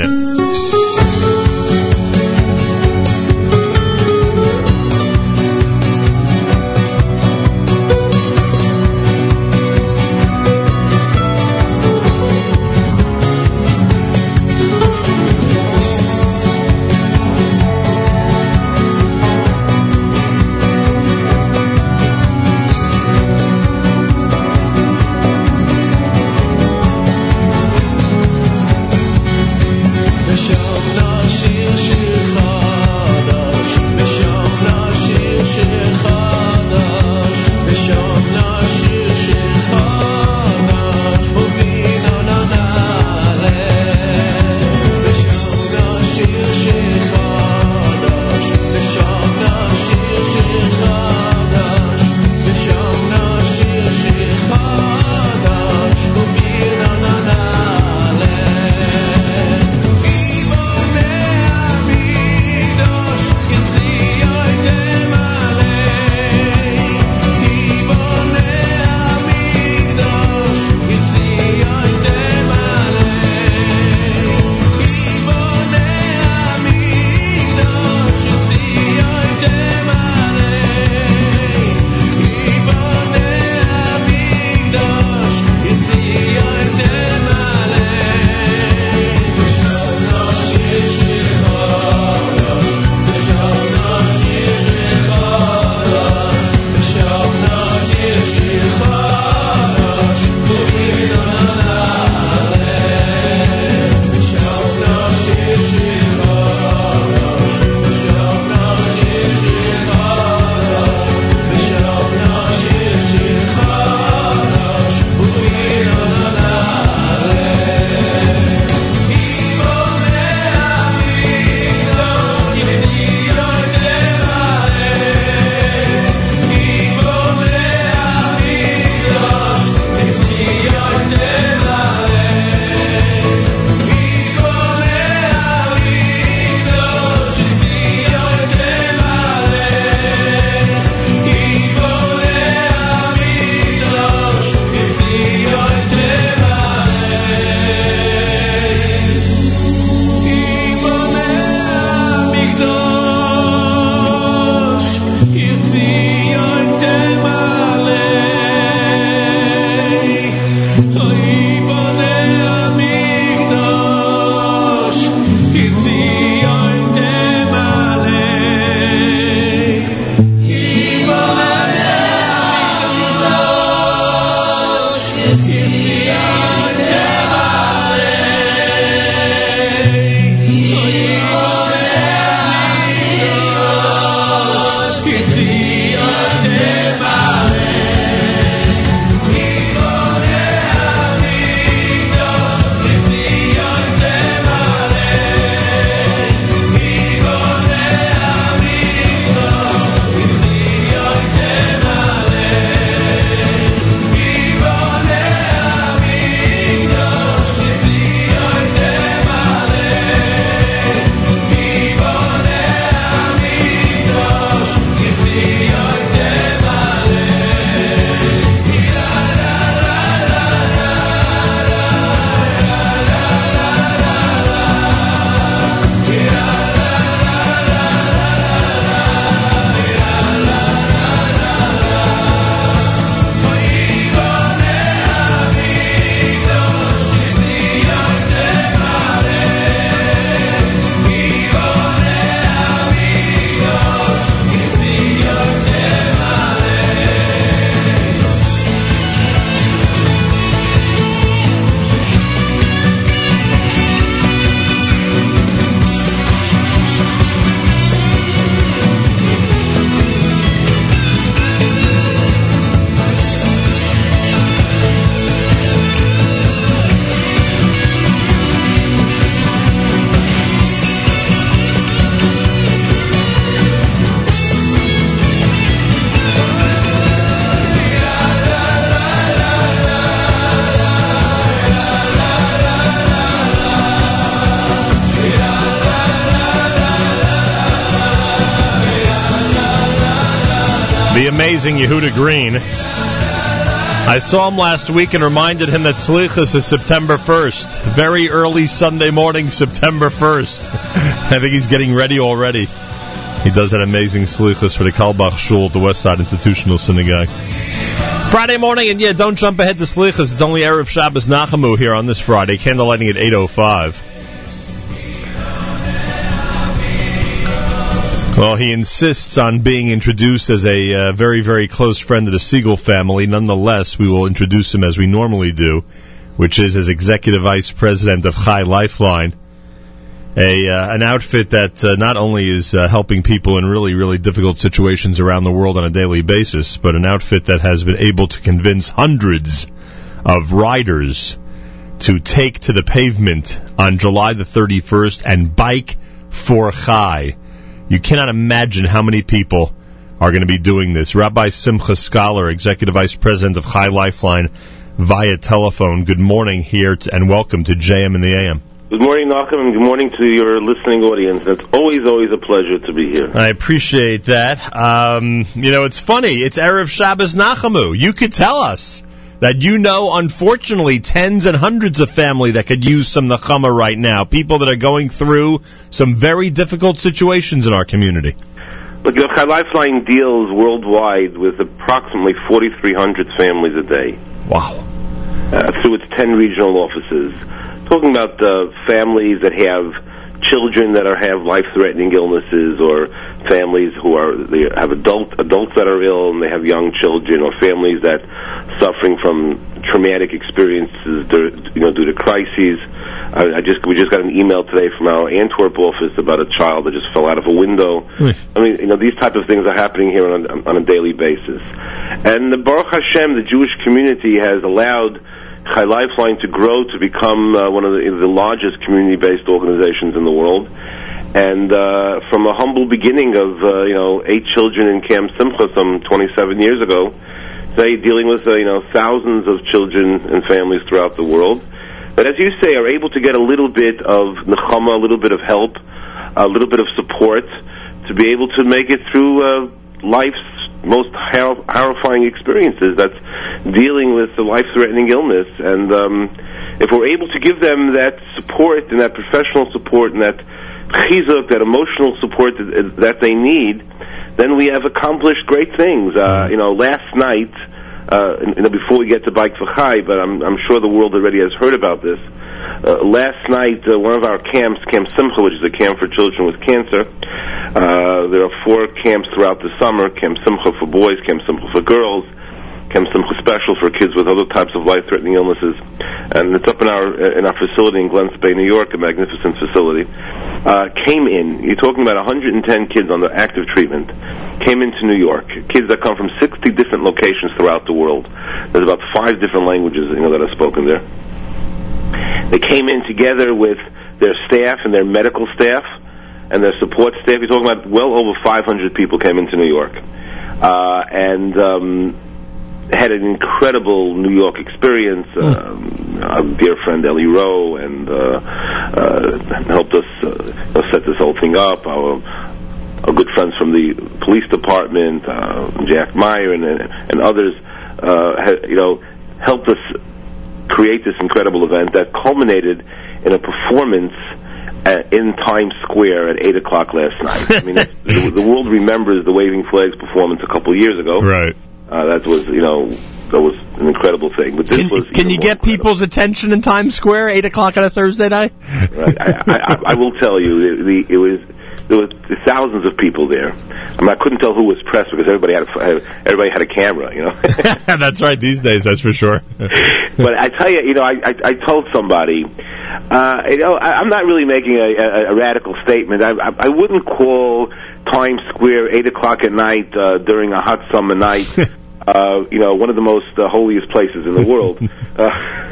Speaker 1: I saw him last week and reminded him that Slichas is September 1st. Very early Sunday morning, September 1st. I think he's getting ready already. He does that amazing Slichas for the Carlebach Shul at the West Side Institutional Synagogue. Friday morning, and yeah, don't jump ahead to Slichas. It's only Erev Shabbos Nachamu here on this Friday. Candlelighting at 8.05. Well, he insists on being introduced as a uh, very, very close friend of the Segal family. Nonetheless, we will introduce him as we normally do, which is as Executive Vice President of Chai Lifeline, a uh, an outfit that uh, not only is uh, helping people in really, really difficult situations around the world on a daily basis, but an outfit that has been able to convince hundreds of riders to take to the pavement on July the 31st and bike for Chai. You cannot imagine how many people are going to be doing this. Rabbi Simcha Scholar, Executive Vice President of Chai Lifeline, via telephone. Good morning here to, and welcome to JM in the AM.
Speaker 14: Good morning, Nachum, and good morning to your listening audience. It's always, always a pleasure to be here.
Speaker 1: I appreciate that. Um, you know, it's funny. It's Erev Shabbos Nachamu. You could tell us that you know, unfortunately, tens and hundreds of family that could use some Nachama right now. People that are going through some very difficult situations in our community.
Speaker 14: Look, you Chai Lifeline deals worldwide with approximately 4,300 families a day.
Speaker 1: Wow.
Speaker 14: Uh, through its 10 regional offices. Talking about uh, families that have children that are have life-threatening illnesses, or families who are they have adult adults that are ill and they have young children, or families that suffering from traumatic experiences, you know, due to crises. I, I just we just got an email today from our Antwerp office about a child that just fell out of a window. I mean, you know, these type of things are happening here on a, on a daily basis. And the Baruch Hashem, the Jewish community has allowed Chai Lifeline to grow to become uh, one of the, the largest community-based organizations in the world. And uh, from a humble beginning of uh, you know eight children in Camp Simcha some 27 years ago, today dealing with uh, you know thousands of children and families throughout the world that, as you say, are able to get a little bit of nechama, a little bit of help, a little bit of support to be able to make it through uh, life's most horrifying experiences. That's dealing with the life-threatening illness, and um, if we're able to give them that support and that professional support and that chizuk, that emotional support that, that they need, then we have accomplished great things. Uh, you know, last night, uh, you know, before we get to Bike for Chai, but I'm, I'm sure the world already has heard about this. Uh, last night, uh, one of our camps, Camp Simcha, which is a camp for children with cancer, uh, there are four camps throughout the summer: Camp Simcha for boys, Camp Simcha for girls, Camp Simcha Special for kids with other types of life-threatening illnesses, and it's up in our in our facility in Glen Spey, New York, a magnificent facility. Uh, came in. You're talking about 110 kids on under active treatment. Came into New York. Kids that come from 60 different locations throughout the world. There's about five different languages you know that are spoken there. They came in together with their staff and their medical staff and their support staff. You're talking about well over 500 people came into New York. Uh, and um, had an incredible New York experience. Um, our dear friend Ellie Rowe and uh, uh, helped us uh, set this whole thing up. Our, our good friends from the police department, uh, Jack Meyer and, and others, uh, ha- you know, helped us create this incredible event that culminated in a performance uh, in Times Square at eight o'clock last night. I mean, the, the world remembers the Waving Flags performance a couple of years ago.
Speaker 1: Right.
Speaker 14: Uh, that was, you know, that was an incredible thing. But this
Speaker 1: Can,
Speaker 14: was
Speaker 1: can you get people's attention in Times Square, 8 o'clock on a Thursday night?
Speaker 14: Right. I, I, I will tell you, the, the, it was there were thousands of people there. I mean, I couldn't tell who was press because everybody had a, everybody had a camera, you know.
Speaker 1: that's right these days, that's for sure.
Speaker 14: but I tell you, you know, I I, I told somebody, uh, you know, I, I'm not really making a, a, a radical statement. I, I I wouldn't call Times Square eight o'clock at night uh, during a hot summer night. Uh, you know, one of the most uh, holiest places in the world. Uh,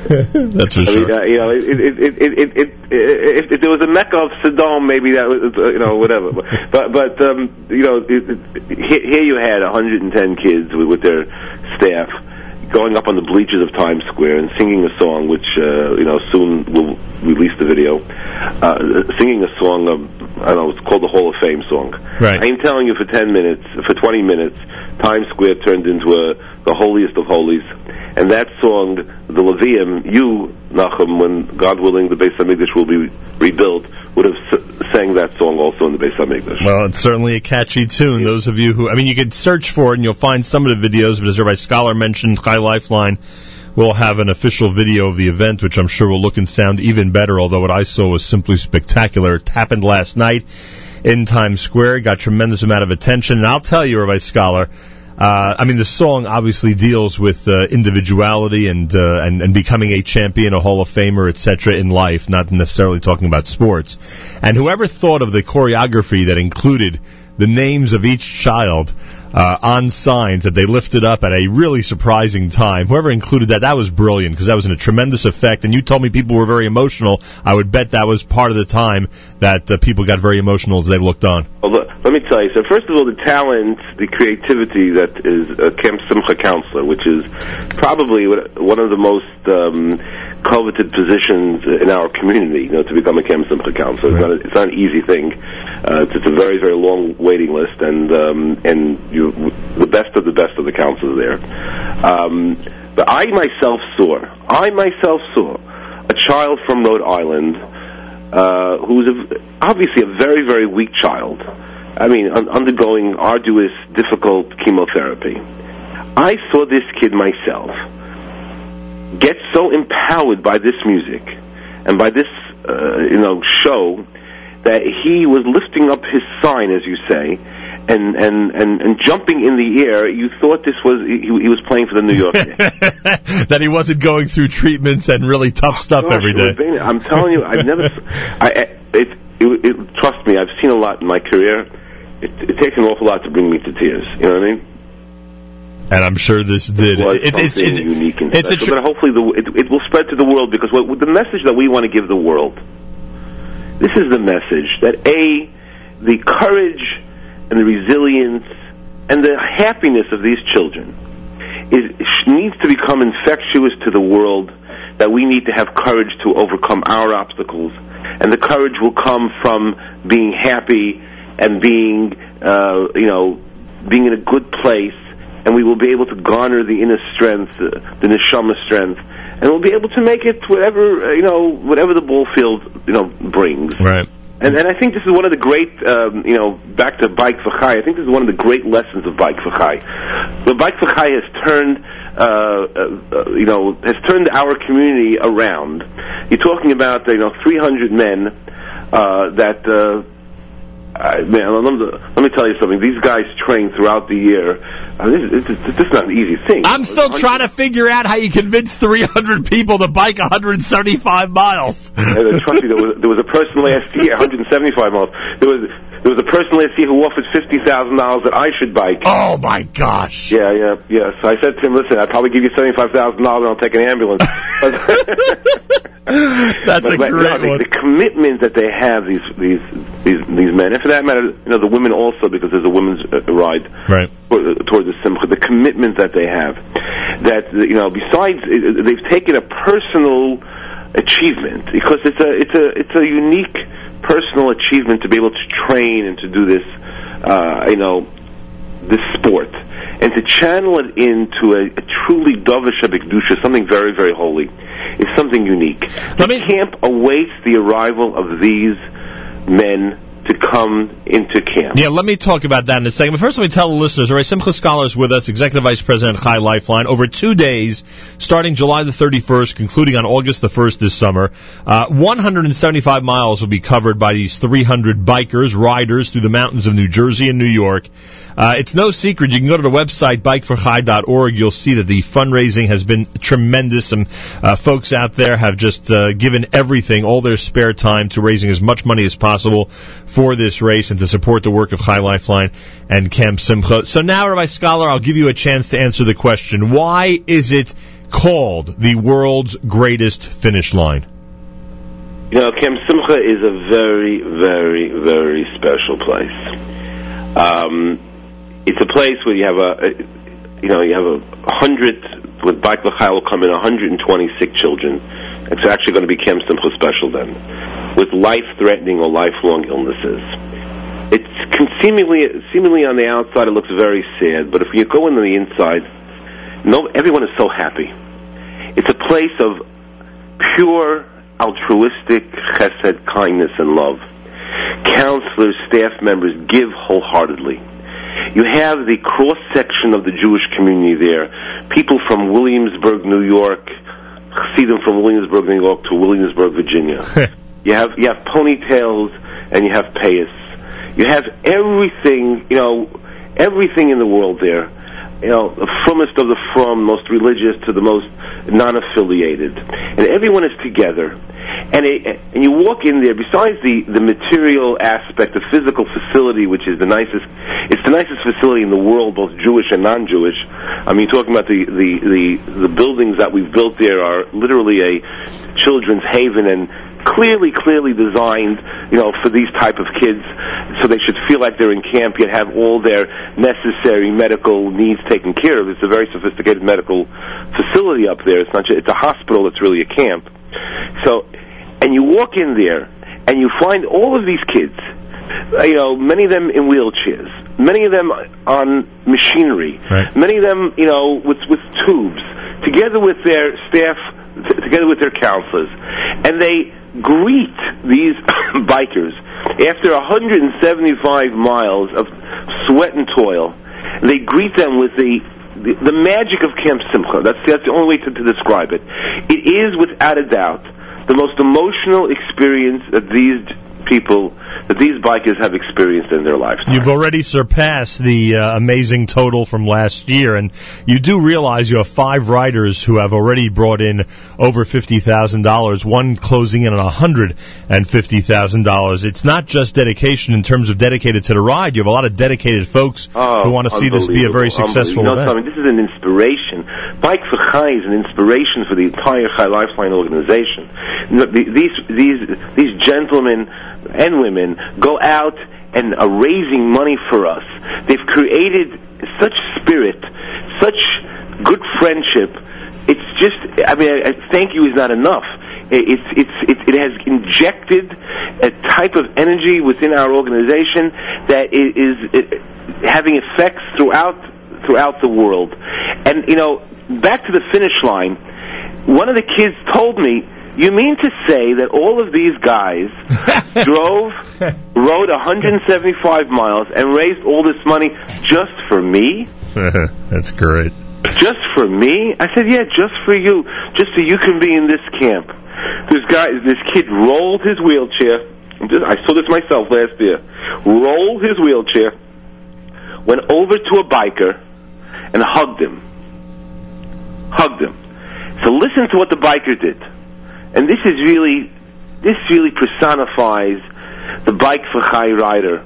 Speaker 1: That's for
Speaker 14: I
Speaker 1: sure.
Speaker 14: mean, uh, you know, it, it, it, it, it, it, if, if there was a Mecca of Sodom, maybe that was, uh, you know, whatever. But, but, um, you know, it, it, here here you had 110 kids with, with their staff going up on the bleachers of Times Square and singing a song, which uh, you know soon will release the video, uh, singing a song of I don't know, it's called the Hall of Fame song.
Speaker 1: Right.
Speaker 14: I'm telling you, for ten minutes, for twenty minutes, Times Square turned into a the holiest of holies, and that song, the Leviim, you Nachum, when God willing, the Beis Hamikdash will be rebuilt, would have sang that song also in the Beis Hamikdash.
Speaker 1: Well, it's certainly a catchy tune. Those of you who, I mean, you could search for it and you'll find some of the videos, but as Rabbi Scholar mentioned, Chai Lifeline will have an official video of the event, which I'm sure will look and sound even better, although what I saw was simply spectacular. It happened last night in Times Square, got tremendous amount of attention, and I'll tell you, Rabbi Scholar, uh, I mean, the song obviously deals with uh, individuality and, uh, and and becoming a champion, a Hall of Famer, etc. in life, not necessarily talking about sports. And whoever thought of the choreography that included the names of each child uh, on signs that they lifted up at a really surprising time. Whoever included that, that was brilliant because that was in a tremendous effect. And you told me people were very emotional. I would bet that was part of the time that uh, people got very emotional as they looked on.
Speaker 14: Well, let, let me tell you. So, first of all, the talent, the creativity that is a Camp Simcha counselor, which is probably one of the most um, coveted positions in our community. You know, to become a Camp Simcha counselor, it's, not a, it's not an easy thing. Uh, it's, it's a very, very long waiting list, and um, and you, the best of the best of the counselors there. Um, but I myself saw, I myself saw a child from Rhode Island uh, who's a, obviously a very, very weak child. I mean, un- undergoing arduous, difficult chemotherapy. I saw this kid myself get so empowered by this music and by this, uh, you know, show that he was lifting up his sign, as you say, and and and, and jumping in the air. You thought this was he, he was playing for the New York
Speaker 1: that he wasn't going through treatments and really tough oh, stuff
Speaker 14: Gosh,
Speaker 1: every day.
Speaker 14: I'm telling you, I've never. I, it, it, it, trust me, I've seen a lot in my career. It, it takes an awful lot to bring me to tears. You know what I mean?
Speaker 1: And I'm sure this did.
Speaker 14: It
Speaker 1: It's, it's, it's,
Speaker 14: unique and
Speaker 1: it's
Speaker 14: special. but hopefully, the, it, it will spread to the world because what, the message that we want to give the world. This is the message that a the courage and the resilience and the happiness of these children is needs to become infectious to the world. That we need to have courage to overcome our obstacles, and the courage will come from being happy and being, uh, you know, being in a good place, and we will be able to garner the inner strength, uh, the neshama strength, and we'll be able to make it whatever uh, you know, whatever the ball field you know brings.
Speaker 1: Right.
Speaker 14: And, and I think this is one of the great, um, you know, back to Bike for Chai. I think this is one of the great lessons of Bike for Chai. The Bike for Chai has turned, uh, uh, uh, you know, has turned our community around. You're talking about, you know, 300 men uh, that. Uh, I, man, let me, let me tell you something. These guys train throughout the year. Uh, this, this, this, this is not an easy thing.
Speaker 1: I'm still trying to figure out how you convince 300 people to bike 175 miles.
Speaker 14: Uh, trust me, there was, there was a person last year, 175 miles. There was there was a person last year who offered fifty thousand dollars that I should bike.
Speaker 1: Oh my gosh!
Speaker 14: Yeah, yeah, yeah. So I said to him, "Listen, I'd probably give you seventy five thousand dollars, and I'll take an ambulance."
Speaker 1: That's
Speaker 14: but,
Speaker 1: a
Speaker 14: but,
Speaker 1: great
Speaker 14: no,
Speaker 1: one.
Speaker 14: the commitment that they have, these these these these men, and for that matter, you know, the women also, because there's a women's uh, ride
Speaker 1: right.
Speaker 14: for, towards the simcha. The commitment that they have, that you know, besides uh, they've taken a personal achievement because it's a it's a it's a unique personal achievement to be able to train and to do this, uh, you know, this sport and to channel it into a, a truly davar shebekdusha, something very very holy, is something unique. Let The camp awaits the arrival of these men to come into camp.
Speaker 1: Yeah, let me talk about that in a second. But first, let me tell the listeners, all right, Simcha Scholars with us, Executive Vice President Chai Lifeline, over two days, starting July the 31st, concluding on August the 1st this summer. Uh, 175 miles will be covered by these 300 bikers, riders through the mountains of New Jersey and New York. Uh, it's no secret. You can go to the website bikeforchai.org. You'll see that the fundraising has been tremendous. Some uh, folks out there have just uh, given everything, all their spare time, to raising as much money as possible for this race and to support the work of Chai Lifeline and Camp Simcha. So now, Rabbi Scholar, I'll give you a chance to answer the question: Why is it called the world's greatest finish line?
Speaker 14: You know, Camp Simcha is a very, very, very special place. Um, it's a place where you have a, you know, you have a hundred with Bike L'Chai will come in 126 children. It's actually going to be Camp Simcha special then, with life-threatening or lifelong illnesses. It's con- seemingly seemingly on the outside it looks very sad, but if you go into the inside, no, everyone is so happy. It's a place of pure altruistic chesed, kindness, and love. Counselors, staff members give wholeheartedly. You have the cross section of the Jewish community there. People from Williamsburg, New York, see them from Williamsburg, New York to Williamsburg, Virginia. you have you have ponytails and you have payas. You have everything, you know, everything in the world there. You know, the fromest of the from, most religious to the most non-affiliated, and everyone is together. And it, and you walk in there. Besides the the material aspect, the physical facility, which is the nicest, it's the nicest facility in the world, both Jewish and non-Jewish. I mean, talking about the the the, the buildings that we've built there are literally a children's haven and clearly, clearly designed, you know, for these type of kids, so they should feel like they're in camp. Yet have all their necessary medical needs taken care of. It's a very sophisticated medical facility up there. It's not. Just, it's a hospital. It's really a camp. So, and you walk in there, and you find all of these kids. You know, many of them in wheelchairs, many of them on machinery,
Speaker 1: Right.
Speaker 14: many of them, you know, with with tubes, together with their staff, t- together with their counselors, and they greet these bikers after 175 miles of sweat and toil. They greet them with the the, the magic of Camp Simcha. That's that's the only way to, to describe it. It is without a doubt the most emotional experience that these people, that these bikers have experienced in their lives.
Speaker 1: You've already surpassed the uh, amazing total from last year, and you do realize you have five riders who have already brought in over fifty thousand dollars. One closing in on a hundred and fifty thousand dollars. It's not just dedication in terms of dedicated to the ride. You have a lot of dedicated folks
Speaker 14: Oh,
Speaker 1: who want to see this be a very successful event.
Speaker 14: You know something? This is an inspiration. Bike for Chai is an inspiration for the entire Chai Lifeline organization. You know, the- These these these gentlemen and women go out and are raising money for us. They've created such spirit, such good friendship. It's just, I mean, I, thank you is not enough. It, it's, it's, it, it has injected a type of energy within our organization that is having effects throughout throughout the world. And you know, back to the finish line, one of the kids told me, "You mean to say that all of these guys drove, rode 175 miles, and raised all this money just for me?"
Speaker 1: That's great.
Speaker 14: Just for me? I said, yeah, just for you. Just so you can be in this camp. This guy, this kid rolled his wheelchair. I saw this myself last year. Rolled his wheelchair, went over to a biker, and hugged him. Hugged him. So listen to what the biker did. And this is really, this really personifies the bike for Chai rider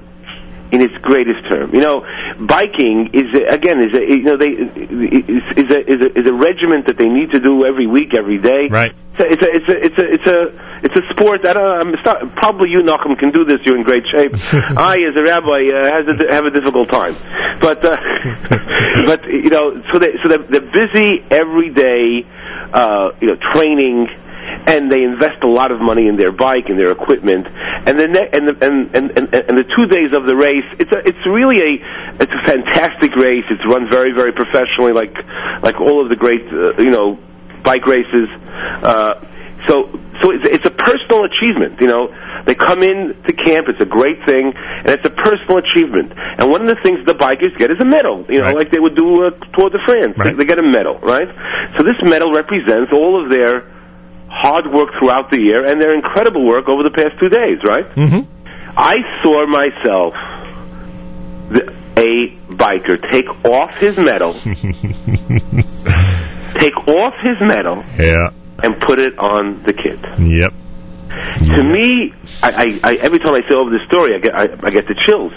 Speaker 14: in its greatest term. You know, biking is again is a you know they is, is a is a is a regiment that they need to do every week, every day.
Speaker 1: Right.
Speaker 14: It's a it's a it's a it's a it's a sport. I don't. I'm start, probably you, Nachum, can do this. You're in great shape. I, as a rabbi, uh, has a, have a difficult time. But uh, but you know, so they so they're, they're busy every day, uh, you know, training and they invest a lot of money in their bike and their equipment. And the ne- and, the, and, and and and the two days of the race, it's a, it's really a it's a fantastic race. It's run very very professionally, like like all of the great uh, you know bike races. Uh, so so it's, it's a personal achievement. You know, they come in to camp. It's a great thing, and it's a personal achievement. And one of the things the bikers get is a medal. You know, like they would do uh, Tour de France. They, they get a medal, right? So this medal represents all of their hard work throughout the year and their incredible work over the past two days, right?
Speaker 1: Mm-hmm.
Speaker 14: I saw myself, the, a biker, take off his medal, take off his medal,
Speaker 1: Yeah.
Speaker 14: and put it on the kid.
Speaker 1: Yep.
Speaker 14: To me, I, I, I, every time I say over this story, I get, I, get the chills.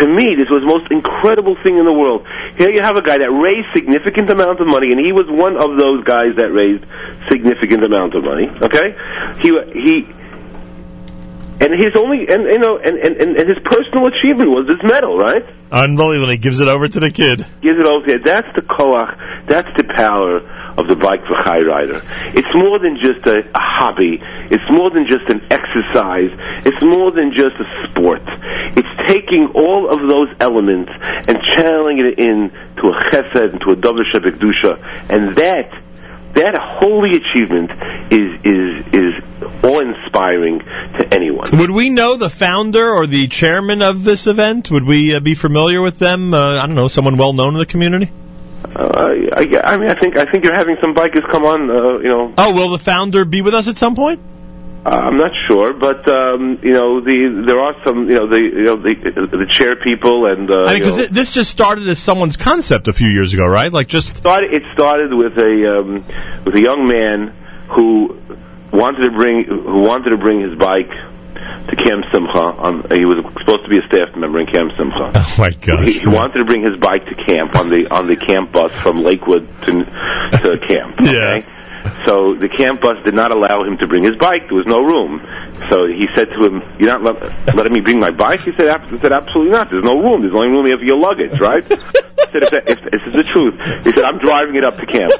Speaker 14: To me, this was the most incredible thing in the world. Here you have a guy that raised significant amount of money, and he was one of those guys that raised significant amount of money. Okay, he he And his only, and you know, and, and, and his personal achievement was this medal, right?
Speaker 1: Unbelievable. He gives it over to the kid.
Speaker 14: Gives it over there. That's the koach. That's the power of the bike for Chai rider. It's more than just a, a hobby. It's more than just an exercise. It's more than just a sport. It's taking all of those elements and channeling it in to a chesed, to a davar shebekdusha, and that that holy achievement is is is awe inspiring to anyone.
Speaker 1: Would we know the founder or the chairman of this event? Would we uh, be familiar with them? Uh, I don't know, someone well known in the community.
Speaker 14: Uh, I, I mean, I think I think you're having some bikers come on. Uh, you know,
Speaker 1: Oh, will the founder be with us at some point?
Speaker 14: Uh, I'm not sure, but um, you know, the there are some, you know, the you know the the chair people and uh,
Speaker 1: I mean, because this just started as someone's concept a few years ago, right? Like just
Speaker 14: started it started with a um, with a young man who wanted to bring who wanted to bring his bike to Camp Simcha. On, he was supposed to be a staff member in Camp Simcha.
Speaker 1: Oh my gosh!
Speaker 14: He, he wanted to bring his bike to camp on the on the camp bus from Lakewood to to camp. Okay? So the camp bus did not allow him to bring his bike. There was no room. So he said to him, "You're not let, letting me bring my bike?" He said, "Ab- he said, "Absolutely not. There's no room. There's only room here for your luggage, right?" he said, if, that, if this is the truth, he said, "I'm driving it up to camp."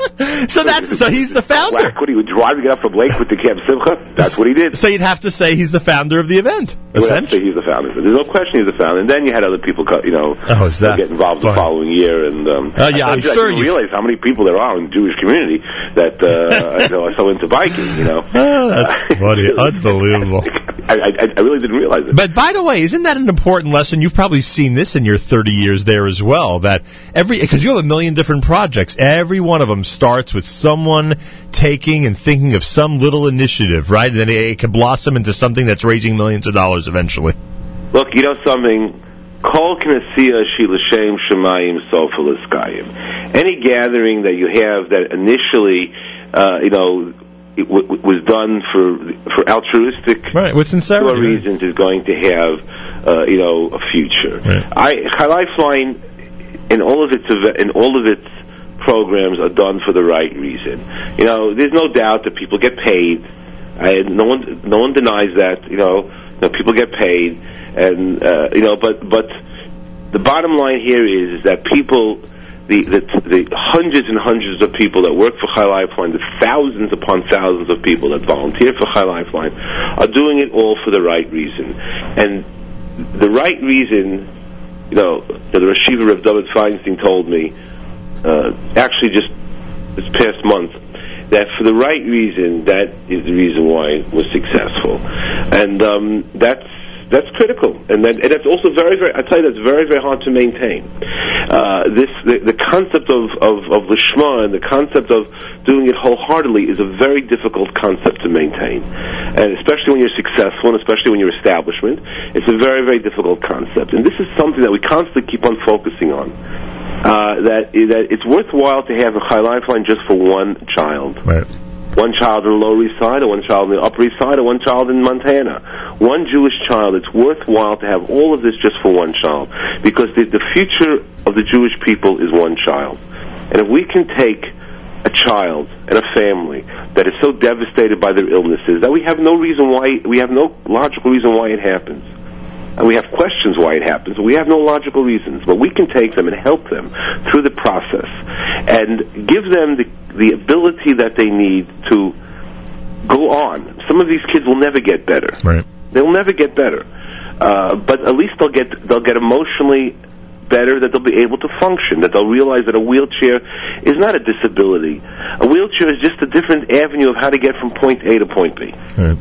Speaker 1: So that's so he's the founder.
Speaker 14: Whack, what he was driving up from Lakewood to Camp Simcha. That's what he did.
Speaker 1: So you'd have to say he's the founder of the event.
Speaker 14: You would have to say he's the founder. There's no question he's the founder. And then you had other people, you know,
Speaker 1: Oh, is that
Speaker 14: get involved the following year. And um,
Speaker 1: Oh, yeah,
Speaker 14: I,
Speaker 1: I'm
Speaker 14: I
Speaker 1: sure
Speaker 14: didn't
Speaker 1: you-
Speaker 14: realize how many people there are in the Jewish community that uh, you know, are so into biking. You know,
Speaker 1: Oh, that's funny, unbelievable.
Speaker 14: I, I, I really didn't realize it.
Speaker 1: But by the way, isn't that an important lesson? You've probably seen this in your 30 years there as well. That every because you have a million different projects, every one of them starts with someone taking and thinking of some little initiative, right? And then it, it can blossom into something that's raising millions of dollars eventually.
Speaker 14: Look, you know something. Kol Knessia Shilashem Shemayim Sofaliskayim. Any gathering that you have that initially, uh, you know, it w- w- was done for for altruistic
Speaker 1: right, with sincerity,
Speaker 14: reasons is going to have, uh, you know, a future. I Chai Lifeline, in all of its in all of its programs, are done for the right reason. You know, there's no doubt that people get paid. I, no one no one denies that. You know, you know people get paid, and uh, you know, but but the bottom line here is, is that people. The, the, the hundreds and hundreds of people that work for Chai Lifeline, the thousands upon thousands of people that volunteer for Chai Lifeline, are doing it all for the right reason. And the right reason, you know, the Rosh Yeshiva Rav David Feinstein told me, uh, actually just this past month, that for the right reason, that is the reason why it was successful. And um, that's that's critical, and that, and that's also very, very. I tell you, that's very, very hard to maintain. Uh, this the, the concept of of, of lishma and the concept of doing it wholeheartedly is a very difficult concept to maintain, and especially when you're successful, and especially when you're establishment, it's a very, very difficult concept. And this is something that we constantly keep on focusing on. Uh, that that it's worthwhile to have a Chai Lifeline just for one child.
Speaker 1: Right.
Speaker 14: One child in the Lower East Side, or one child in the Upper East Side, or one child in Montana. One Jewish child. It's worthwhile to have all of this just for one child, because the, the future of the Jewish people is one child. And if we can take a child and a family that is so devastated by their illnesses that we have no reason why we have no logical reason why it happens and we have questions why it happens. We have no logical reasons, but we can take them and help them through the process and give them the, the ability that they need to go on. Some of these kids will never get better.
Speaker 1: Right.
Speaker 14: They'll never get better, uh, but at least they'll get they'll get emotionally better. That they'll be able to function. That they'll realize that a wheelchair is not a disability. A wheelchair is just a different avenue of how to get from point A to point B.
Speaker 1: Right.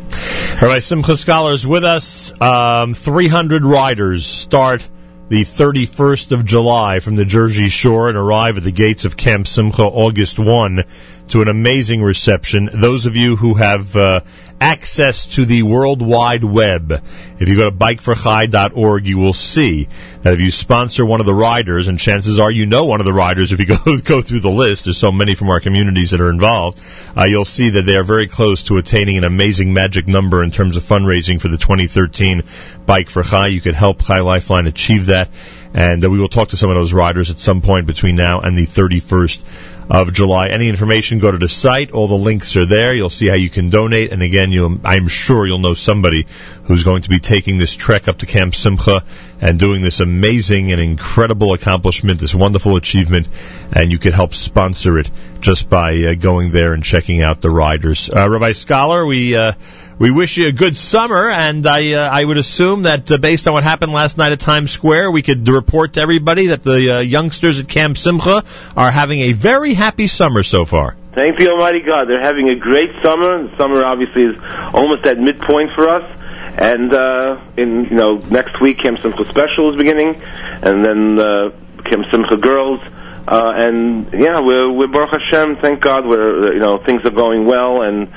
Speaker 1: All right, Simcha Scholars with us. Um, 300 riders start the 31st of July from the Jersey Shore and arrive at the gates of Camp Simcha August 1 to an amazing reception. Those of you who have uh, access to the World Wide Web, if you go to bikeforchai.org, you will see that if you sponsor one of the riders, and chances are you know one of the riders if you go go through the list, there's so many from our communities that are involved, uh, you'll see that they are very close to attaining an amazing magic number in terms of fundraising for the 2013 Bike for Chai. You could help Chai Lifeline achieve that. And uh, we will talk to some of those riders at some point between now and the 31st of July. Any information, go to the site. All the links are there. You'll see how you can donate. And again, I'm sure you'll know somebody who's going to be taking this trek up to Camp Simcha and doing this amazing and incredible accomplishment, this wonderful achievement. And you could help sponsor it just by uh, going there and checking out the riders. Uh, Rabbi Scholar, we, uh, we wish you a good summer, and I uh, I would assume that uh, based on what happened last night at Times Square, we could report to everybody that the uh, youngsters at Camp Simcha are having a very happy summer so far.
Speaker 14: Thank the Almighty God. They're having a great summer. The summer obviously is almost at midpoint for us. And uh, in you know next week, Camp Simcha Special is beginning, and then uh, Camp Simcha Girls. Uh, and yeah, we're, we're Baruch Hashem. Thank God, we're you know things are going well, and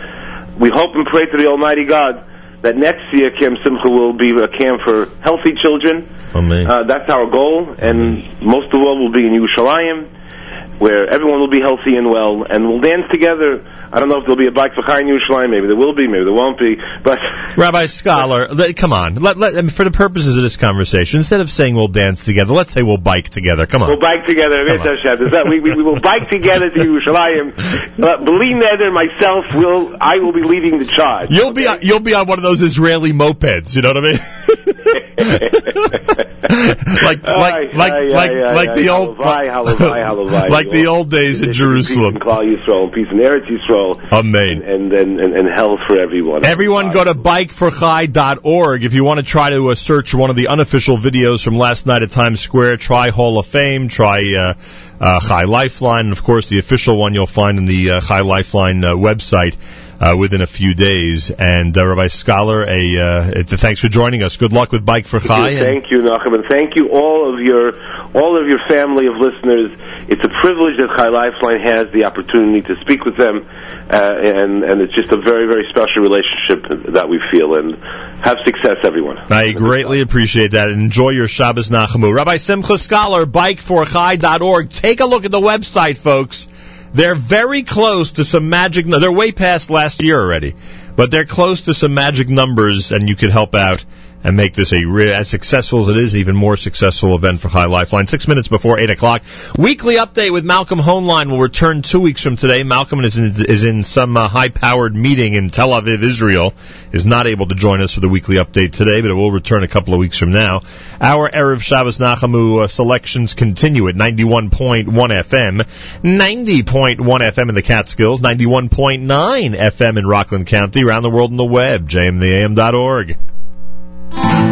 Speaker 14: we hope and pray to the Almighty God that next year Camp Simcha will be a camp for healthy children.
Speaker 1: Amen.
Speaker 14: Uh, that's our goal, and most of all will be in Yerushalayim, where everyone will be healthy and well, and we'll dance together. I don't know if there'll be a bike for Chai in Yerushalayim. Maybe there will be, maybe there won't be. But
Speaker 1: Rabbi Scholar, let, come on. Let, let, I mean, for the purposes of this conversation, instead of saying we'll dance together, let's say we'll bike together. Come on.
Speaker 14: We'll bike together.
Speaker 1: Come on.
Speaker 14: That- we, we, we will bike together to Yerushalayim. Uh, Beli Neder and myself will. I will be leading the charge.
Speaker 1: You'll be you'll be on one of those Israeli mopeds. You know what I mean? like like like like like the old like the old days in Jerusalem.
Speaker 14: Peace in Klal Yisrael, and peace in Eretz Yisrael,
Speaker 1: Amen.
Speaker 14: and and and, and health for everyone.
Speaker 1: Everyone go to bikeforchai.org if you want to try to uh, search one of the unofficial videos from last night at Times Square. Try Hall of Fame, try uh, uh, Chai Lifeline, and of course the official one you'll find in the uh, Chai Lifeline uh, website. Uh, within a few days, and uh, Rabbi Scholar, a uh, thanks for joining us. Good luck with Bike for Chai.
Speaker 14: Thank you, Nachum, and thank you all of your all of your family of listeners. It's a privilege that Chai Lifeline has the opportunity to speak with them, uh, and and it's just a very very special relationship that we feel. And have success, everyone.
Speaker 1: I greatly appreciate that. Enjoy your Shabbos Nachamu. Rabbi Simcha Scholar, bikeforchai.org. Take a look at the website, folks. They're very close to some magic. They're way past last year already, but they're close to some magic numbers, and you could help out and make this a re- as successful as it is, even more successful event for Chai Lifeline. Six minutes before eight o'clock. Weekly update with Malcolm Hoenlein will return two weeks from today. Malcolm is in, is in some uh, high-powered meeting in Tel Aviv, Israel. Is not able to join us for the weekly update today, but it will return a couple of weeks from now. Our Erev Shabbos Nachamu uh, selections continue at 91.1 FM, 90.1 FM in the Catskills, 91.9 FM in Rockland County, around the world on the web,
Speaker 15: jmintheam.org. Thank
Speaker 5: you.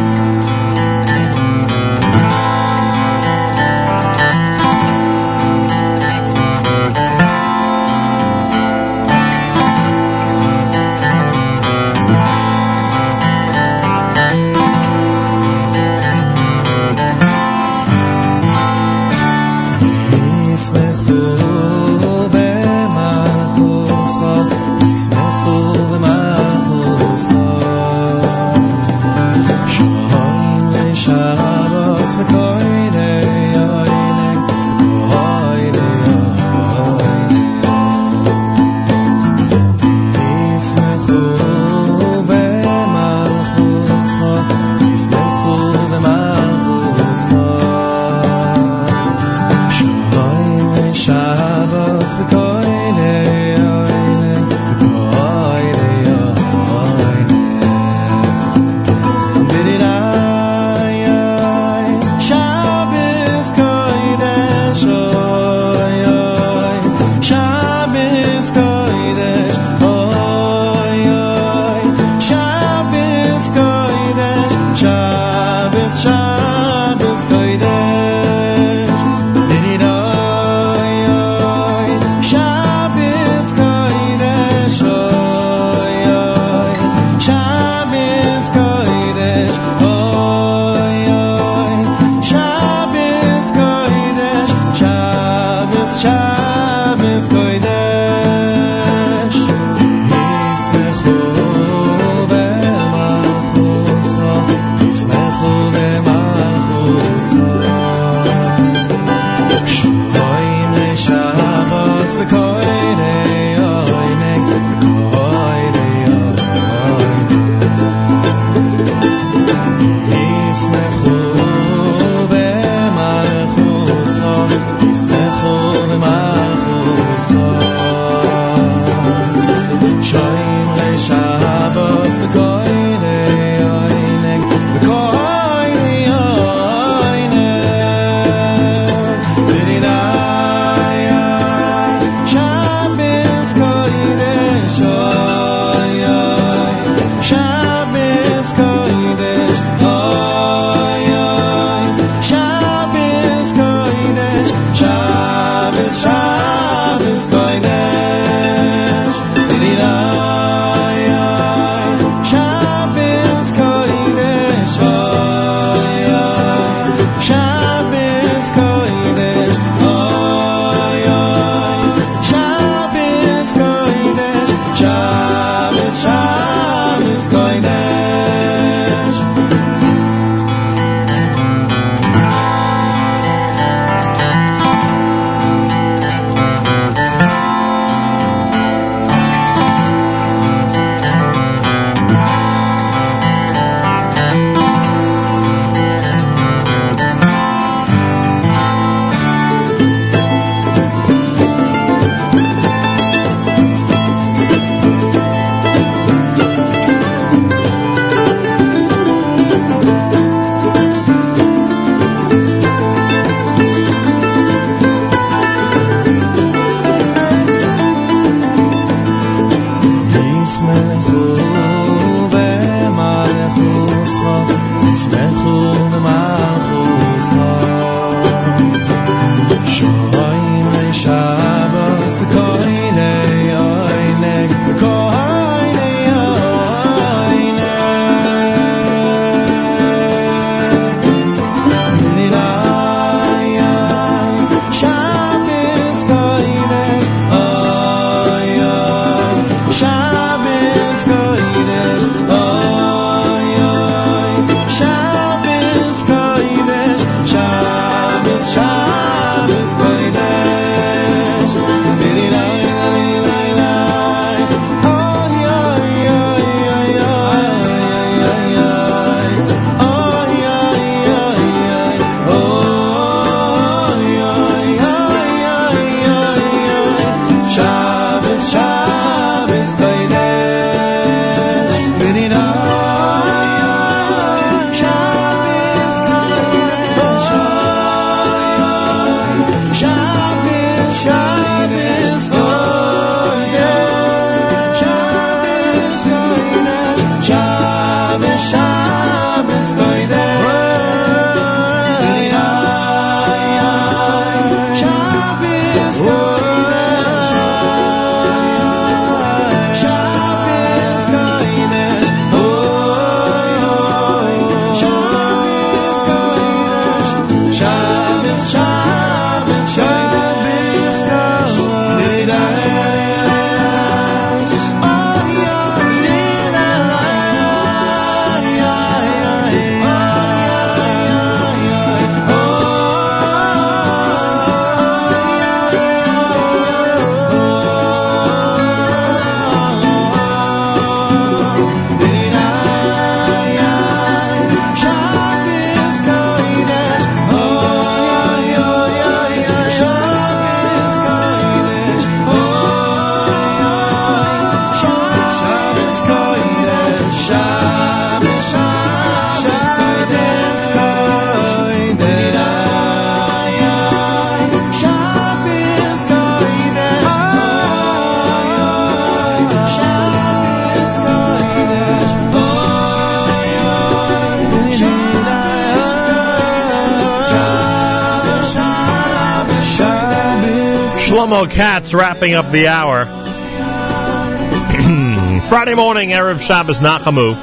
Speaker 5: Katz wrapping up the hour. Friday morning, Erev Shabbos Nachamu.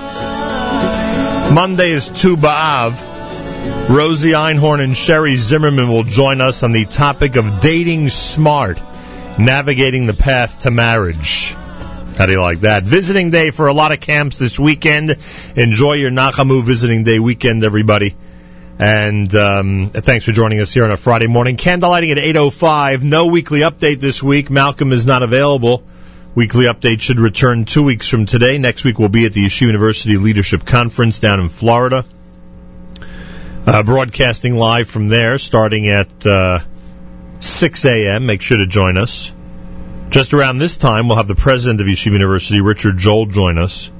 Speaker 5: Monday is Tu B'Av. Rosie Einhorn and Sherry Zimmerman will join us on the topic of dating smart, navigating the path to marriage. How do you like that? Visiting day for a lot of camps this weekend. Enjoy your Nachamu visiting day weekend, everybody. And um, thanks for joining us here on a Friday morning. Candlelighting at 8.05. No weekly update this week. Malcolm is not available. Weekly update should return two weeks from today. Next week we'll be at the Yeshiva University Leadership Conference down in Florida. Uh, broadcasting live from there starting at uh, 6 a.m. Make sure to join us. Just around this time, we'll have the president of Yeshiva University, Richard Joel, join us.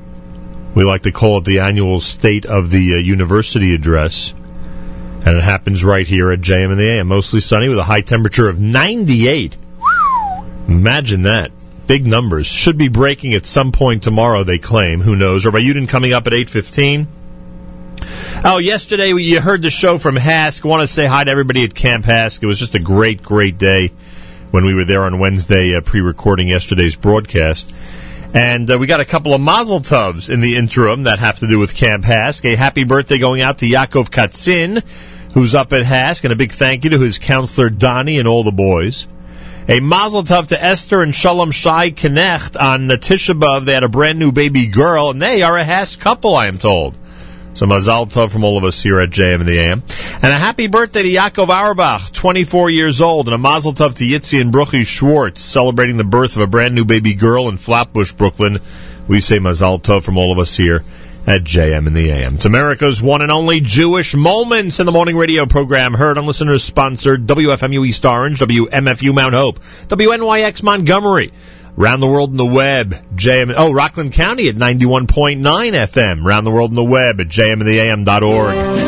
Speaker 5: We like to call it the annual State of the uh, University Address. And it happens right here at JM in the AM. Mostly sunny with a high temperature of 98. Imagine that. Big numbers. Should be breaking at some point tomorrow, they claim. Who knows? Rabbi Yudin coming up at 8.15. Oh, yesterday you heard the show from HASC. I want to say hi to everybody at Camp HASC. It was just a great, great day when we were there on Wednesday uh, pre-recording yesterday's broadcast. And uh, we got a couple of mazel tovs in the interim that have to do with Camp HASC. A happy birthday going out to Yaakov Katzin, who's up at HASC, and a big thank you to his counselor Donnie and all the boys. A mazel tov to Esther and Shalom Shai Knecht on the Tisha B'Av. They had a brand new baby girl, and they are a HASC couple, I am told. So mazal tov from all of us here at JM in the AM. And a happy birthday to Yaakov Auerbach, 24 years old, and a mazel tov to Yitzi and Bruchi Schwartz, celebrating the birth of a brand new baby girl in Flatbush, Brooklyn. We say mazal tov from all of us here at JM in the AM. It's America's one and only Jewish Moments in the Morning radio program, heard on listeners sponsored WFMU East Orange, WMFU Mount Hope, WNYX Montgomery, Round the world in the web, JM, oh, Rockland County at 91.9 FM. Round the world in the web at
Speaker 16: jmintheam.org.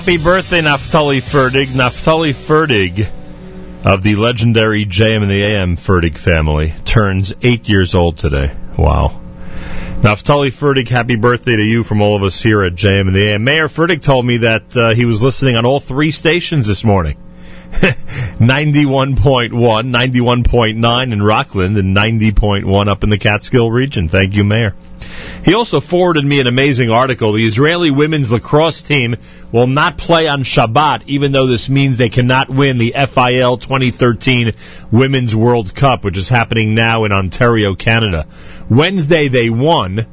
Speaker 1: Happy birthday, Naftali Ferdig. Naftali Ferdig of the legendary JM in the AM Ferdig family turns eight years old today. Wow. Naftali Ferdig, happy birthday to you from all of us here at JM in the AM. Mayor Ferdig told me that uh, he was listening on all three stations this morning. 91.1, 91.9 in Rockland, and 90.1 up in the Catskill region. Thank you, Mayor. He also forwarded me an amazing article. The Israeli women's lacrosse team will not play on Shabbat, even though this means they cannot win the FIL 2013 Women's World Cup, which is happening now in Ontario, Canada. Wednesday they won.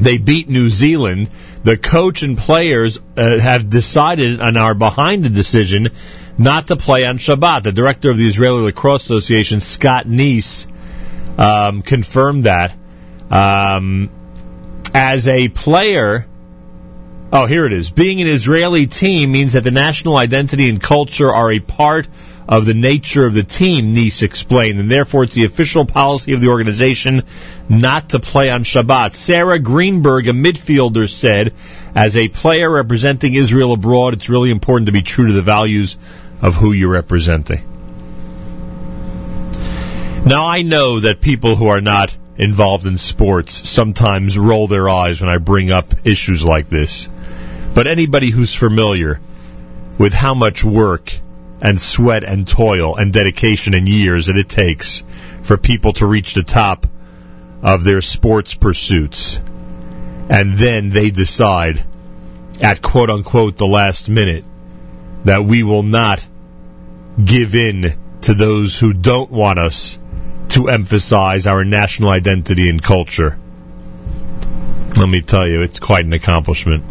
Speaker 1: They beat New Zealand. The coach and players uh, have decided and are behind the decision not to play on Shabbat. The director of the Israeli Lacrosse Association, Scott Neiss, um, confirmed that. Um, as a player, oh, here it is. Being an Israeli team means that the national identity and culture are a part of the nature of the team, Neiss explained, and therefore it's the official policy of the organization not to play on Shabbat. Sarah Greenberg, a midfielder, said, as a player representing Israel abroad, it's really important to be true to the values of who you're representing. Now, I know that people who are not involved in sports sometimes roll their eyes when I bring up issues like this. But anybody who's familiar with how much work and sweat and toil and dedication and years that it takes for people to reach the top of their sports pursuits, and then they decide at quote unquote the last minute that we will not give in to those who don't want us to emphasize our national identity and culture. Let me tell you, it's quite an accomplishment.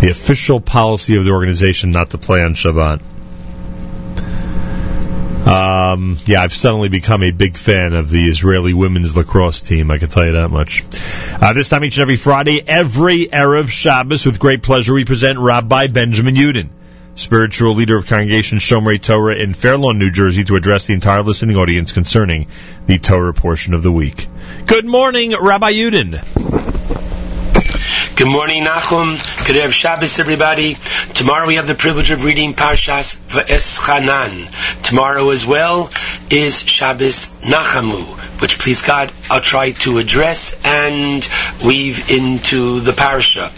Speaker 1: The official policy of the organization not to play on Shabbat. Um, yeah, I've suddenly become a big fan of the Israeli women's lacrosse team. I can tell you that much. Uh, this time each and every Friday, every Erev Shabbos, with great pleasure, we present Rabbi Benjamin Yudin spiritual leader of Congregation Shomrei Torah in Fair Lawn, New Jersey, to address the entire listening audience concerning the Torah portion of the week. Good morning, Rabbi Yudin.
Speaker 17: Good morning, Nachum. Good Erev Shabbos, everybody. Tomorrow we have the privilege of reading Parshas V'eschanan. Tomorrow as well is Shabbos Nachamu, which, please God, I'll try to address and weave into the Parsha.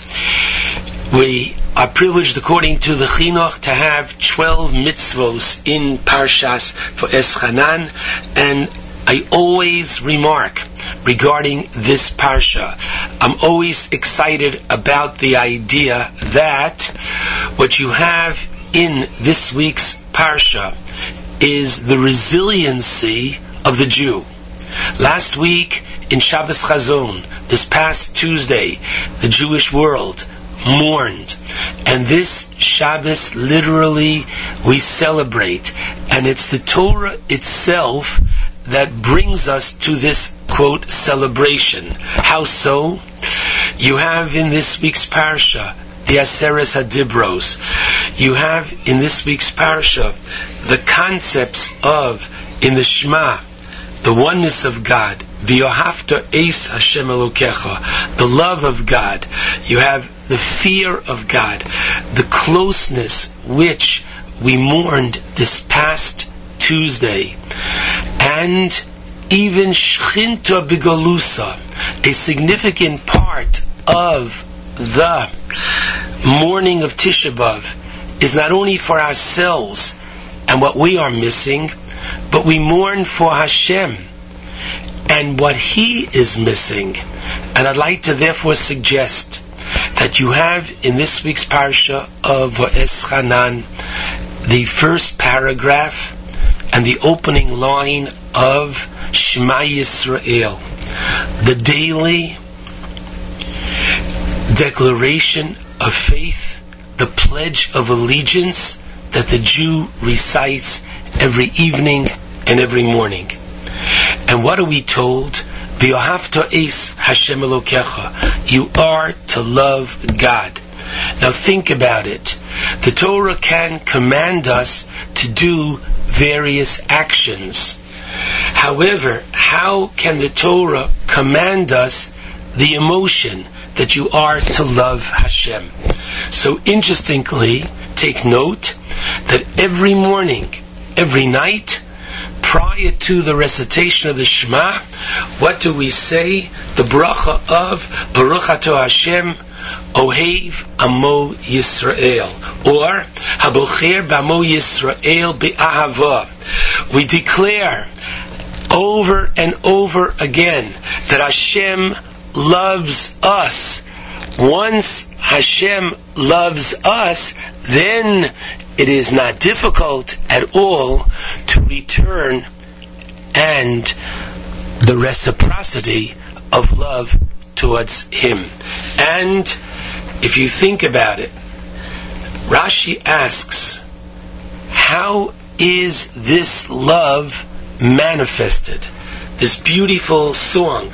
Speaker 17: We are privileged, according to the Chinuch, to have 12 mitzvos in Parshas V'eschanan, and I always remark regarding this parsha. I'm always excited about the idea that what you have in this week's parsha is the resiliency of the Jew. Last week in Shabbos Chazon, this past Tuesday, the Jewish world mourned. And this Shabbos, literally, we celebrate. And it's the Torah itself that brings us to this quote celebration. How so? You have in this week's parsha the Aseres Hadibros. You have in this week's parsha the concepts of in the Shema the oneness of God. The love of God. You have the fear of God, the closeness which we mourned this past Tuesday, and even Shchinta Bigalusa, a significant part of the mourning of Tisha B'Av, is not only for ourselves and what we are missing, but we mourn for Hashem and what He is missing. And I'd like to therefore suggest that you have in this week's parsha of Eschanan the first paragraph and the opening line of Shema Yisrael, the daily declaration of faith, the pledge of allegiance that the Jew recites every evening and every morning. And what are we told? You are to love God. Now think about it. The Torah can command us to do various actions. However, how can the Torah command us the emotion, that you are to love Hashem. So interestingly, take note that every morning, every night, prior to the recitation of the Shema, what do we say? The bracha of Baruch Atah Hashem, Ohev Amo Yisrael, or Habocher Bamo Yisrael Be'ahava. We declare over and over again that Hashem loves us. Once Hashem loves us, then it is not difficult at all to return and the reciprocity of love towards Him. And if you think about it, Rashi asks, how is this love manifested? This beautiful song,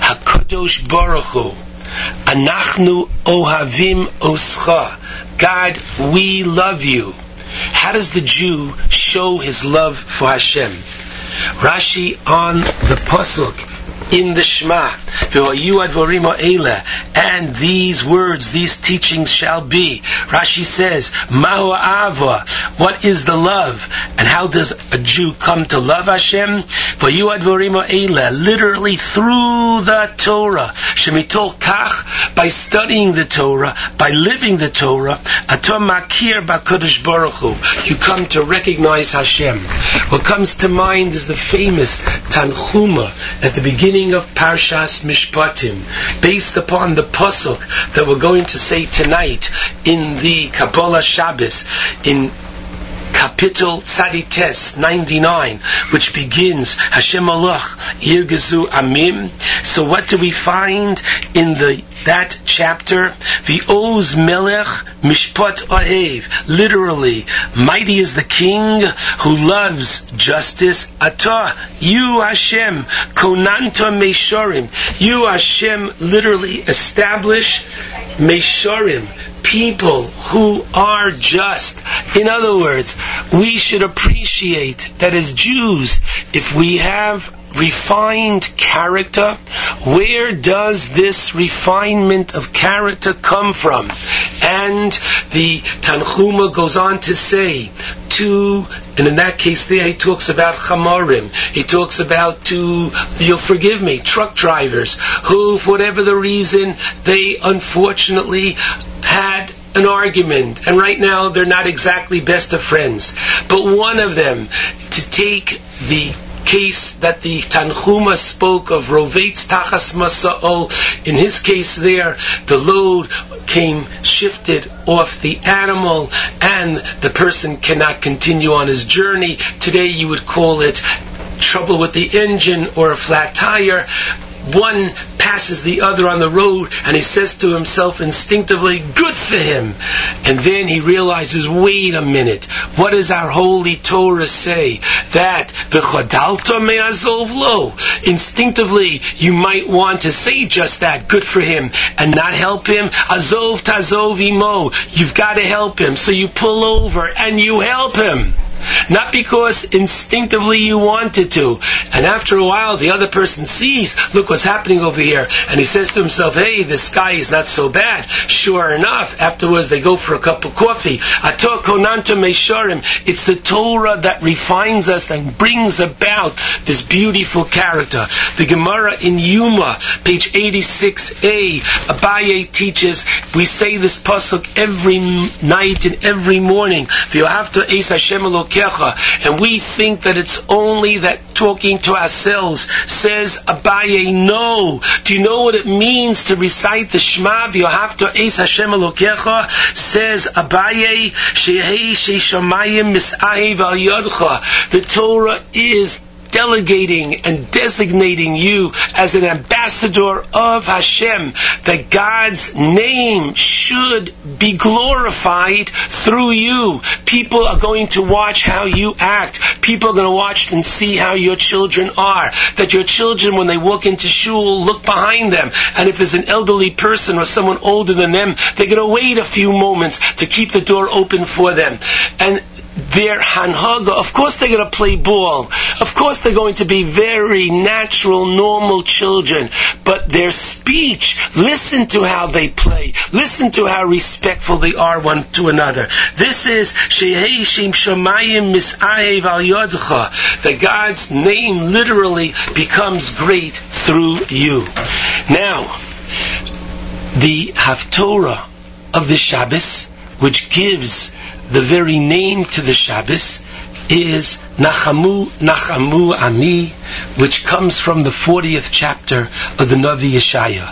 Speaker 17: Hakadosh Baruch Hu, Anachnu Ohavim Oscha. God, we love you. How does the Jew show his love for Hashem? Rashi on the pasuk in the Shema, and these words, these teachings shall be. Rashi says, Mahu what is the love? And how does a Jew come to love Hashem? Literally through the Torah. Shemitol Kach, by studying the Torah, by living the Torah, Atom Makir Bakodesh Baruch You come to recognize Hashem. What comes to mind is the famous Tanchuma at the beginning of Parshas Mishpatim, based upon the pasuk that we're going to say tonight in the Kabbalah Shabbos in Kapitel Tzadites 99, which begins Hashem Allah Yirgezu Amim. So what do we find in the that chapter? The Oz Melech Mishpat Ohev. Literally, mighty is the king who loves justice. Atah, you Hashem, Konanta Meshorim. You Hashem literally establish Meshorim, people who are just. In other words, we should appreciate that as Jews, if we have refined character, where does this refinement of character come from? And the Tanhuma goes on to say, to, and in that case there he talks about Chamarim, he talks about to, you'll forgive me, truck drivers, who, for whatever the reason, they unfortunately had an argument, and right now they're not exactly best of friends. But one of them, to take the case that the Tanchuma spoke of Rovetz Tachas Masa'o, in his case there, the load came shifted off the animal and the person cannot continue on his journey. Today you would call it trouble with the engine or a flat tire one passes the other on the road and he says to himself instinctively, good for him. And then he realizes, wait a minute, what does our holy Torah say? That v'chodalta me'azov lo. Instinctively, you might want to say just that, good for him, and not help him. Azov tazov imo. You've got to help him. So you pull over and you help him. Not because instinctively you wanted to. And after a while, the other person sees, look what's happening over here. And he says to himself, hey, this guy is not so bad. Sure enough, afterwards they go for a cup of coffee. Ato konanta meisharim. It's the Torah that refines us, and brings about this beautiful character. The Gemara in Yoma, page 86a, Abaye teaches, we say this pasuk every night and every morning. V'yohavta eis Hashem and we think that it's only that talking to ourselves says Abaye, no. Do you know what it means to recite the Shema? V'yohavta eis Hashem Elokecha says Abaye, Shehei Sheishamayim Misahev Al Yodcha. The Torah is delegating and designating you as an ambassador of Hashem, that God's name should be glorified through you. People are going to watch how you act. People are going to watch and see how your children are. That your children, when they walk into shul, look behind them. And if there's an elderly person or someone older than them, they're going to wait a few moments to keep the door open for them. And their hanhaga, of course they're going to play ball. Of course they're going to be very natural, normal children. But their speech, listen to how they play. Listen to how respectful they are one to another. This is Shehei Shem Shemayim Misahev Al Yodcha. That God's name literally becomes great through you. Now, the Haftorah of the Shabbos, which gives the very name to the Shabbos, is Nachamu Nachamu Ami, which comes from the 40th chapter of the Navi Yeshaya.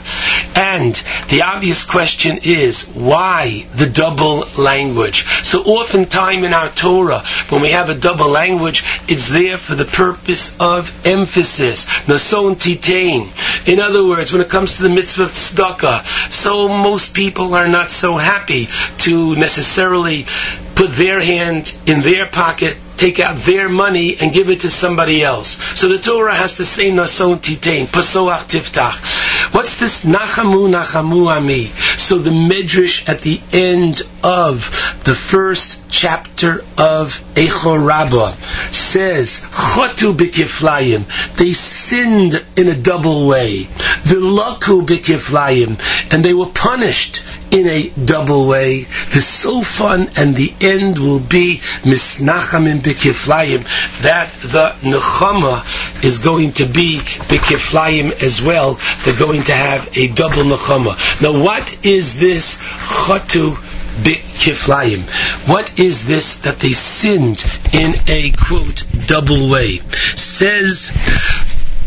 Speaker 17: And the obvious question is, why the double language? So oftentimes in our Torah, when we have a double language, it's there for the purpose of emphasis. Nason Titain. In other words, when it comes to the mitzvah of tzedakah, so most people are not so happy to necessarily put their hand in their pocket take out their money and give it to somebody else. So the Torah has to say nason titain, pasoach tiftach. What's this nachamu nachamu ami? So the medrash at the end of the first chapter of Eichor Rabbah says, chotu b'kiflayim. They sinned in a double way. V'laku b'kiflayim. And they were punished in a double way. The sofan and the end will be misnachamim b'kiflayim. That the nechama is going to be b'kiflayim as well. They're going to have a double nechama. Now what is this chatu b'kiflayim? What is this that they sinned in a quote double way? Says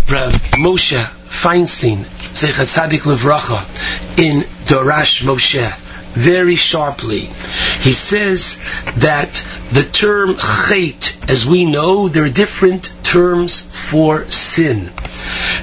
Speaker 17: Rav Moshe Feinstein, Zeichat Tzadik Levracha, in Darash Moshe, very sharply. He says that the term chait, as we know, there are different terms for sin.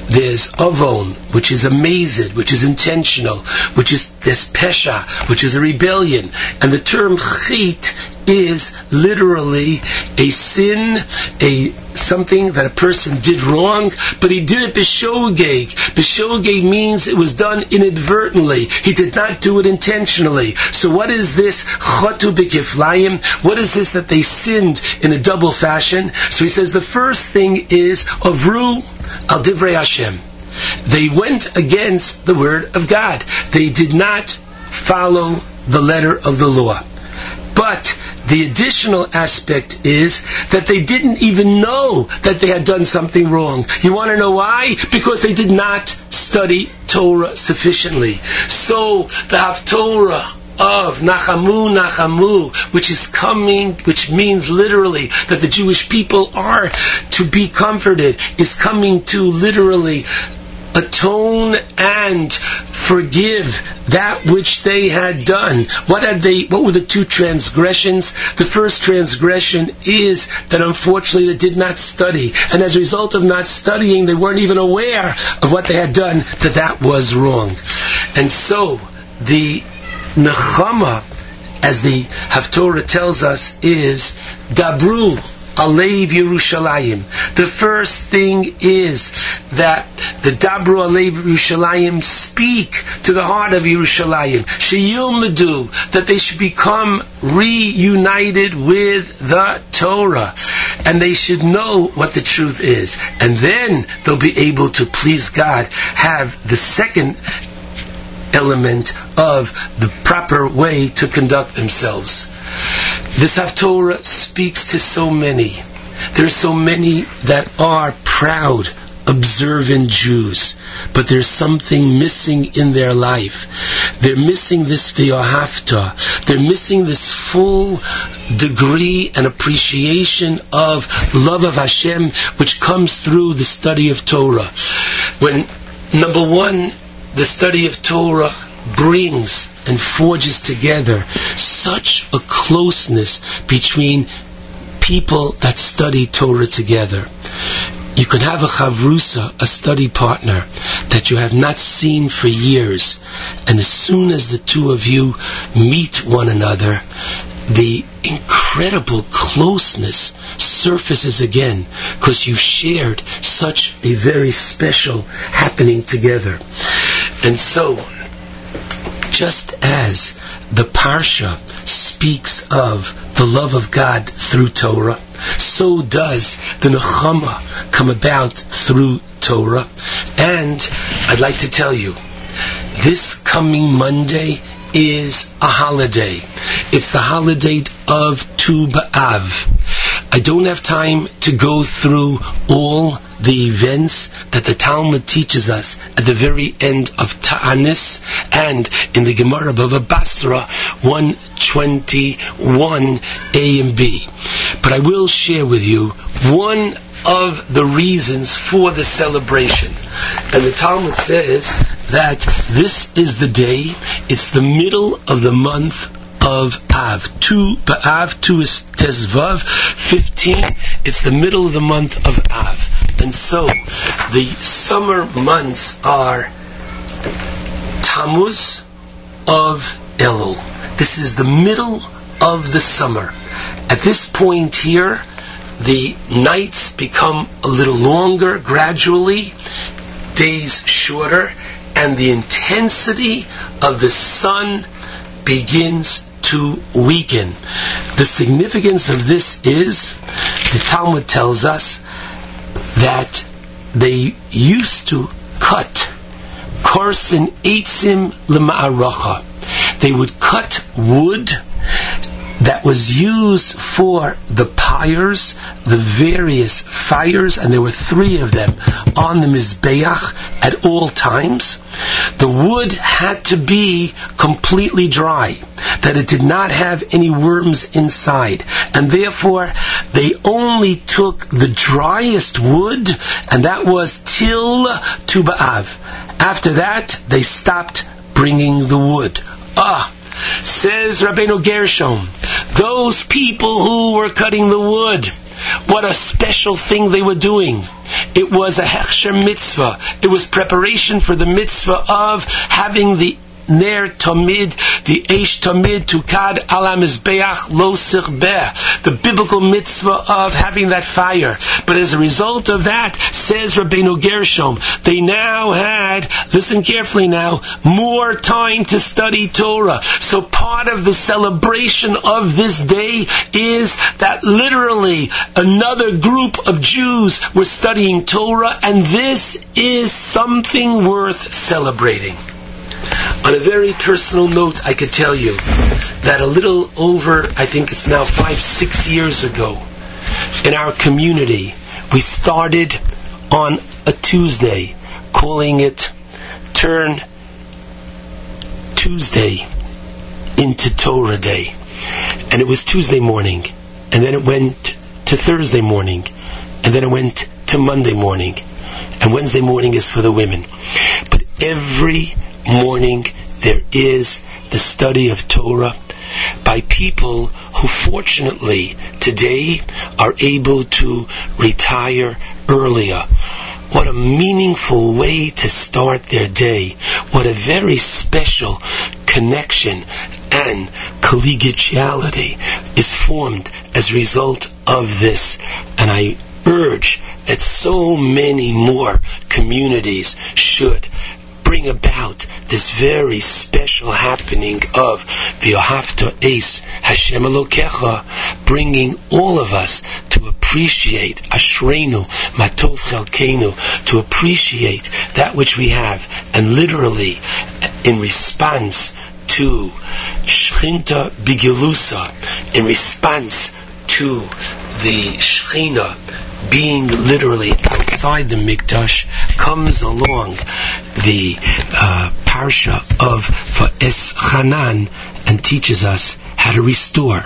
Speaker 17: There's avon, which is amazed, which is intentional, which is there's pesha, which is a rebellion, and the term chait is literally a sin, a something that a person did wrong, but he did it b'shogeg. B'shogeg means it was done inadvertently. He did not do it intentionally. So what is this chatu b'kiflayim? What is this that they sinned in a double fashion? So he says the first thing is avru al divrei Hashem. They went against the word of God. They did not follow the letter of the law. But the additional aspect is that they didn't even know that they had done something wrong. You want to know why? Because they did not study Torah sufficiently. So the Haftorah of Nachamu Nachamu, which is coming, which means literally that the Jewish people are to be comforted, is coming to literally atone and forgive that which they had done. What had they what were the two transgressions? The first transgression is that unfortunately they did not study. And as a result of not studying, they weren't even aware of what they had done, that that was wrong. And so the Nechama, as the Haftorah tells us, is Dabru, Alev Yerushalayim. The first thing is that the Dabru Alev Yerushalayim speak to the heart of Yerushalayim. Sheyilmedu, that they should become reunited with the Torah. And they should know what the truth is. And then they'll be able to please God, have the second element of the proper way to conduct themselves. This Haftorah speaks to so many. There's so many that are proud, observant Jews, but there's something missing in their life. They're missing this v'yohafta. They're missing this full degree and appreciation of love of Hashem, which comes through the study of Torah. When number one, the study of Torah brings and forges together such a closeness between people that study Torah together. You can have a chavrusa, a study partner, that you have not seen for years, and as soon as the two of you meet one another, the incredible closeness surfaces again because you've shared such a very special happening together. And so, just as the Parsha speaks of the love of God through Torah, so does the Nechama come about through Torah. And I'd like to tell you, this coming Monday is a holiday. It's the holiday of Tu B'Av. I don't have time to go through all the events that the Talmud teaches us at the very end of Ta'anis and in the Gemara Bava Basra 121 A and B. But I will share with you one of the reasons for the celebration. And the Talmud says that this is the day, it's the middle of the month of Av. Tu B'Av, tu is Tezvav, 15, it's the middle of the month of Av. And so, the summer months are Tammuz of Elul. This is the middle of the summer. At this point here, the nights become a little longer gradually, days shorter, and the intensity of the sun begins to weaken. The significance of this is, the Talmud tells us, that they used to cut korsin eitzim lema'aracha. They would cut wood that was used for the pyres, the various fires, and there were three of them on the Mizbeach at all times. The wood had to be completely dry, that it did not have any worms inside, and therefore they only took the driest wood, and that was till Tu B'Av. After that, they stopped bringing the wood. Ah, Says Rabbeinu Gershom, those people who were cutting the wood, what a special thing they were doing. It was a hechsher mitzvah. It was preparation for the mitzvah of having the ner tamid, the eish tamid tukad ala mizbeach lo sirbeh, the biblical mitzvah of having that fire. But as a result of that, says Rabbeinu Gershom, they now had, listen carefully now, more time to study Torah. So part of the celebration of this day is that literally another group of Jews were studying Torah, and this is something worth celebrating. On a very personal note, I could tell you that a little over, I think it's now five, six years ago, in our community, we started on a Tuesday, calling it Turn Tuesday into Torah Day. And it was Tuesday morning, and then it went to Thursday morning, and then it went to Monday morning, and Wednesday morning is for the women. But every morning there is the study of Torah by people who fortunately today are able to retire earlier. What a meaningful way to start their day. What a very special connection and collegiality is formed as a result of this. And I urge that so many more communities should bring about this very special happening of V'yohavta Eis Hashem Elokecha, bringing all of us to appreciate Ashrenu Matov Chelkenu, to appreciate that which we have, and literally, in response to Shchinta Bigilusa, in response to the Shechina being literally outside the Mikdash, comes along the uh, parsha of V'eschanan and teaches us how to restore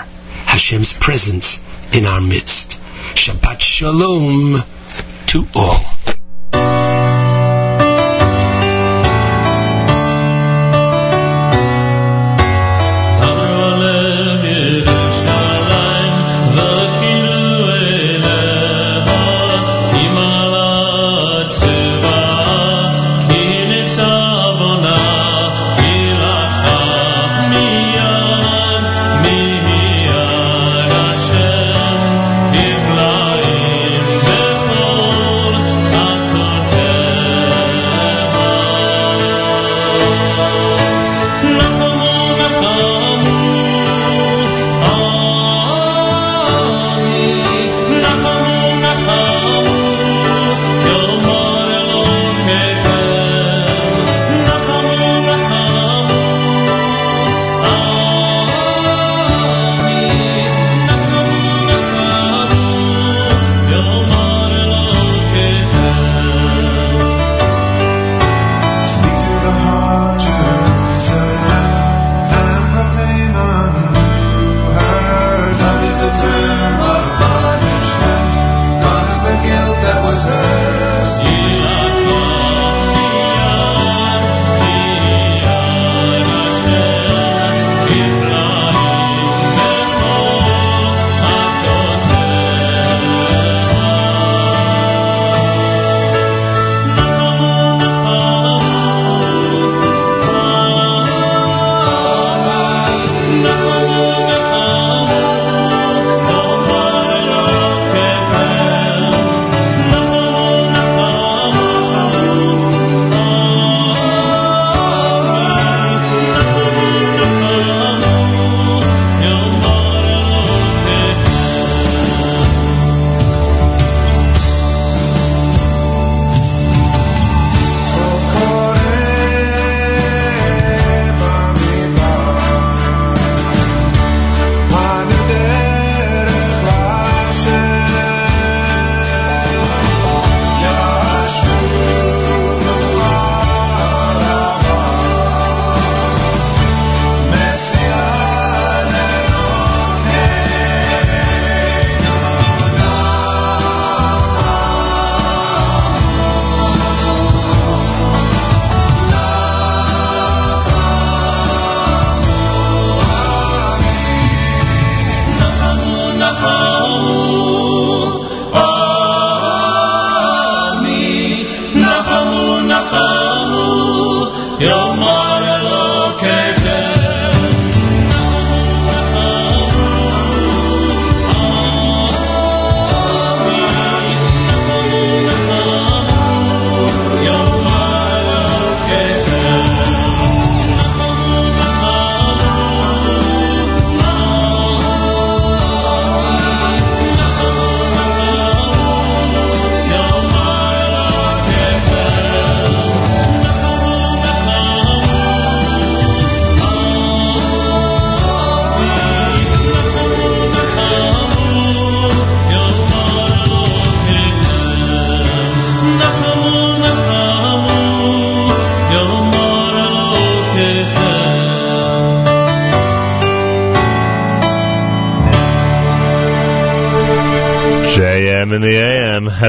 Speaker 17: Hashem's presence in our midst. Shabbat Shalom to all.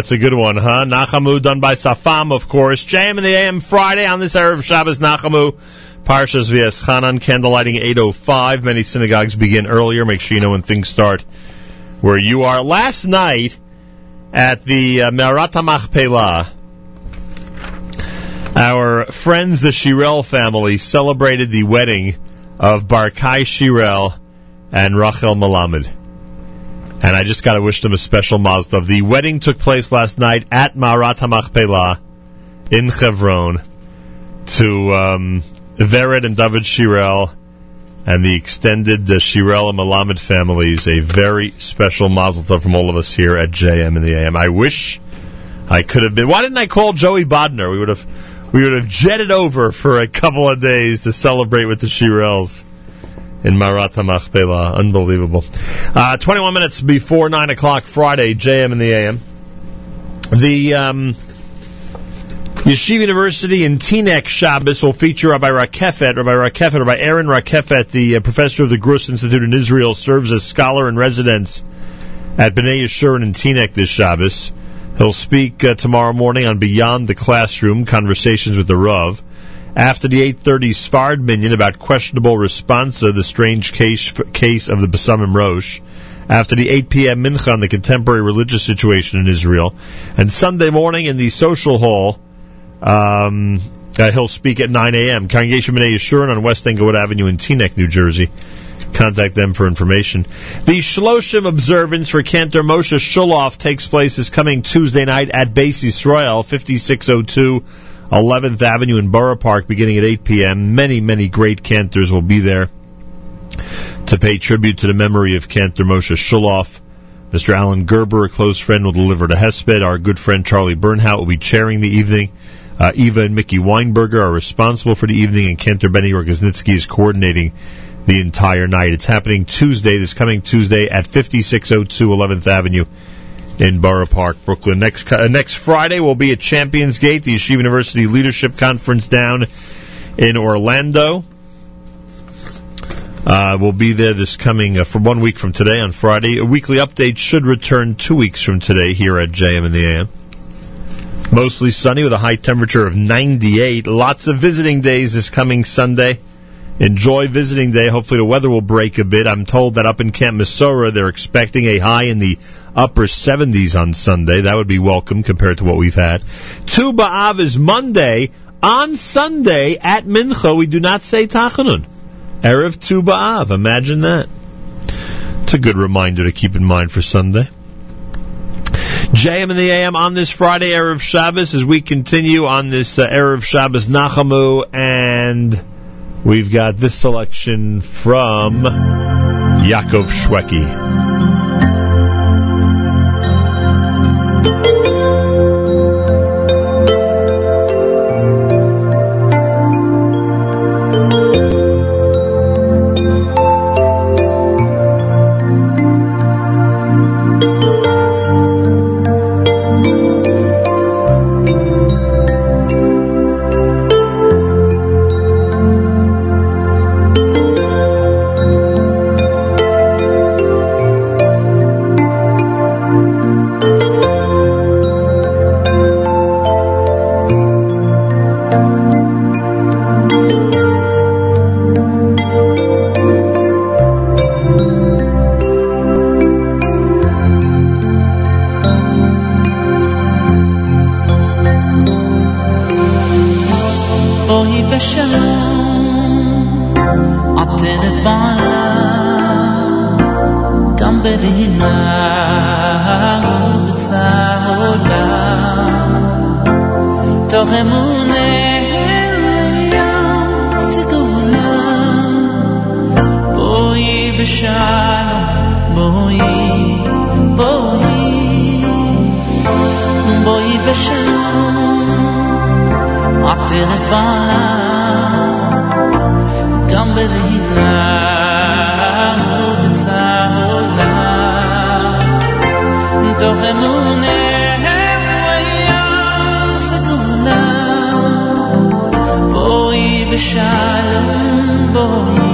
Speaker 1: That's a good one, huh? Nachamu done by Safam, of course. JM in the AM Friday on this Erev Shabbos Nachamu. Parshas V'eschanan, candlelighting 8.05. Many synagogues begin earlier. Make sure you know when things start where you are. Last night at the uh, Me'arat Machpelah, our friends, the Shirel family, celebrated the wedding of Barkai Shirel and Rachel Malamed. And I just got to wish them a special tov. The wedding took place last night at Marat HaMachpelah in Hebron to um, Vered and David Shirel and the extended uh, Shirel and Malamed families. A very special mazel tov from all of us here at JM in the AM. I wish I could have been. Why didn't I call Joey Bodner? We would have we would have jetted over for a couple of days to celebrate with the Shirels in Marat HaMachpelah. Unbelievable. Uh, 21 minutes before 9 o'clock Friday, JM in the AM. The um, Yeshiva University in Teaneck Shabbos will feature Rabbi Rakefet. Rabbi Rakefet, Rabbi Aaron Rakefet, the uh, professor of the Gruss Institute in Israel, serves as scholar in residence at Bnei Yeshurun in Teaneck this Shabbos. He'll speak uh, tomorrow morning on Beyond the Classroom, Conversations with the Rav. After the 8.30 Sfard Minyan about questionable response responsa, the strange case, case of the Besamim Rosh. After the 8 p.m. Mincha on the contemporary religious situation in Israel. And Sunday morning in the social hall, um, uh, he'll speak at 9 a.m. Congregation B'nai Yeshurun on West Englewood Avenue in Teaneck, New Jersey. Contact them for information. The Shloshim observance for Cantor Moshe Schulhof takes place this coming Tuesday night at Beis Yisrael, 5602 11th Avenue in Borough Park, beginning at 8 p.m. Many, many great cantors will be there to pay tribute to the memory of Cantor Moshe Schulhof. Mr. Alan Gerber, a close friend, will deliver to Hesped. Our good friend Charlie Bernhout will be chairing the evening. Uh, Eva and Mickey Weinberger are responsible for the evening, and Cantor Benny Rogosnitzky is coordinating the entire night. It's happening Tuesday, this coming Tuesday at 5602 11th Avenue in Borough Park, Brooklyn. Next uh, next Friday will be at Champions Gate, the Yeshiva University Leadership Conference down in Orlando. Uh, we'll be there this coming uh, for one week from today on Friday. A weekly update should return two weeks from today here at JM in the AM. Mostly sunny with a high temperature of 98. Lots of visiting days this coming Sunday. Enjoy visiting day. Hopefully the weather will break a bit. I'm told that up in Camp Mesorah they're expecting a high in the upper 70s on Sunday. That would be welcome compared to what we've had. Tu B'Av is Monday. On Sunday at Mincha we do not say Tachanun. Erev Tu B'Av. Imagine that. It's a good reminder to keep in mind for Sunday. JM in the AM on this Friday, Erev Shabbos, as we continue on this uh, Erev Shabbos Nachamu, and we've got this selection from Yaakov Shweki. doch im Mund Lord.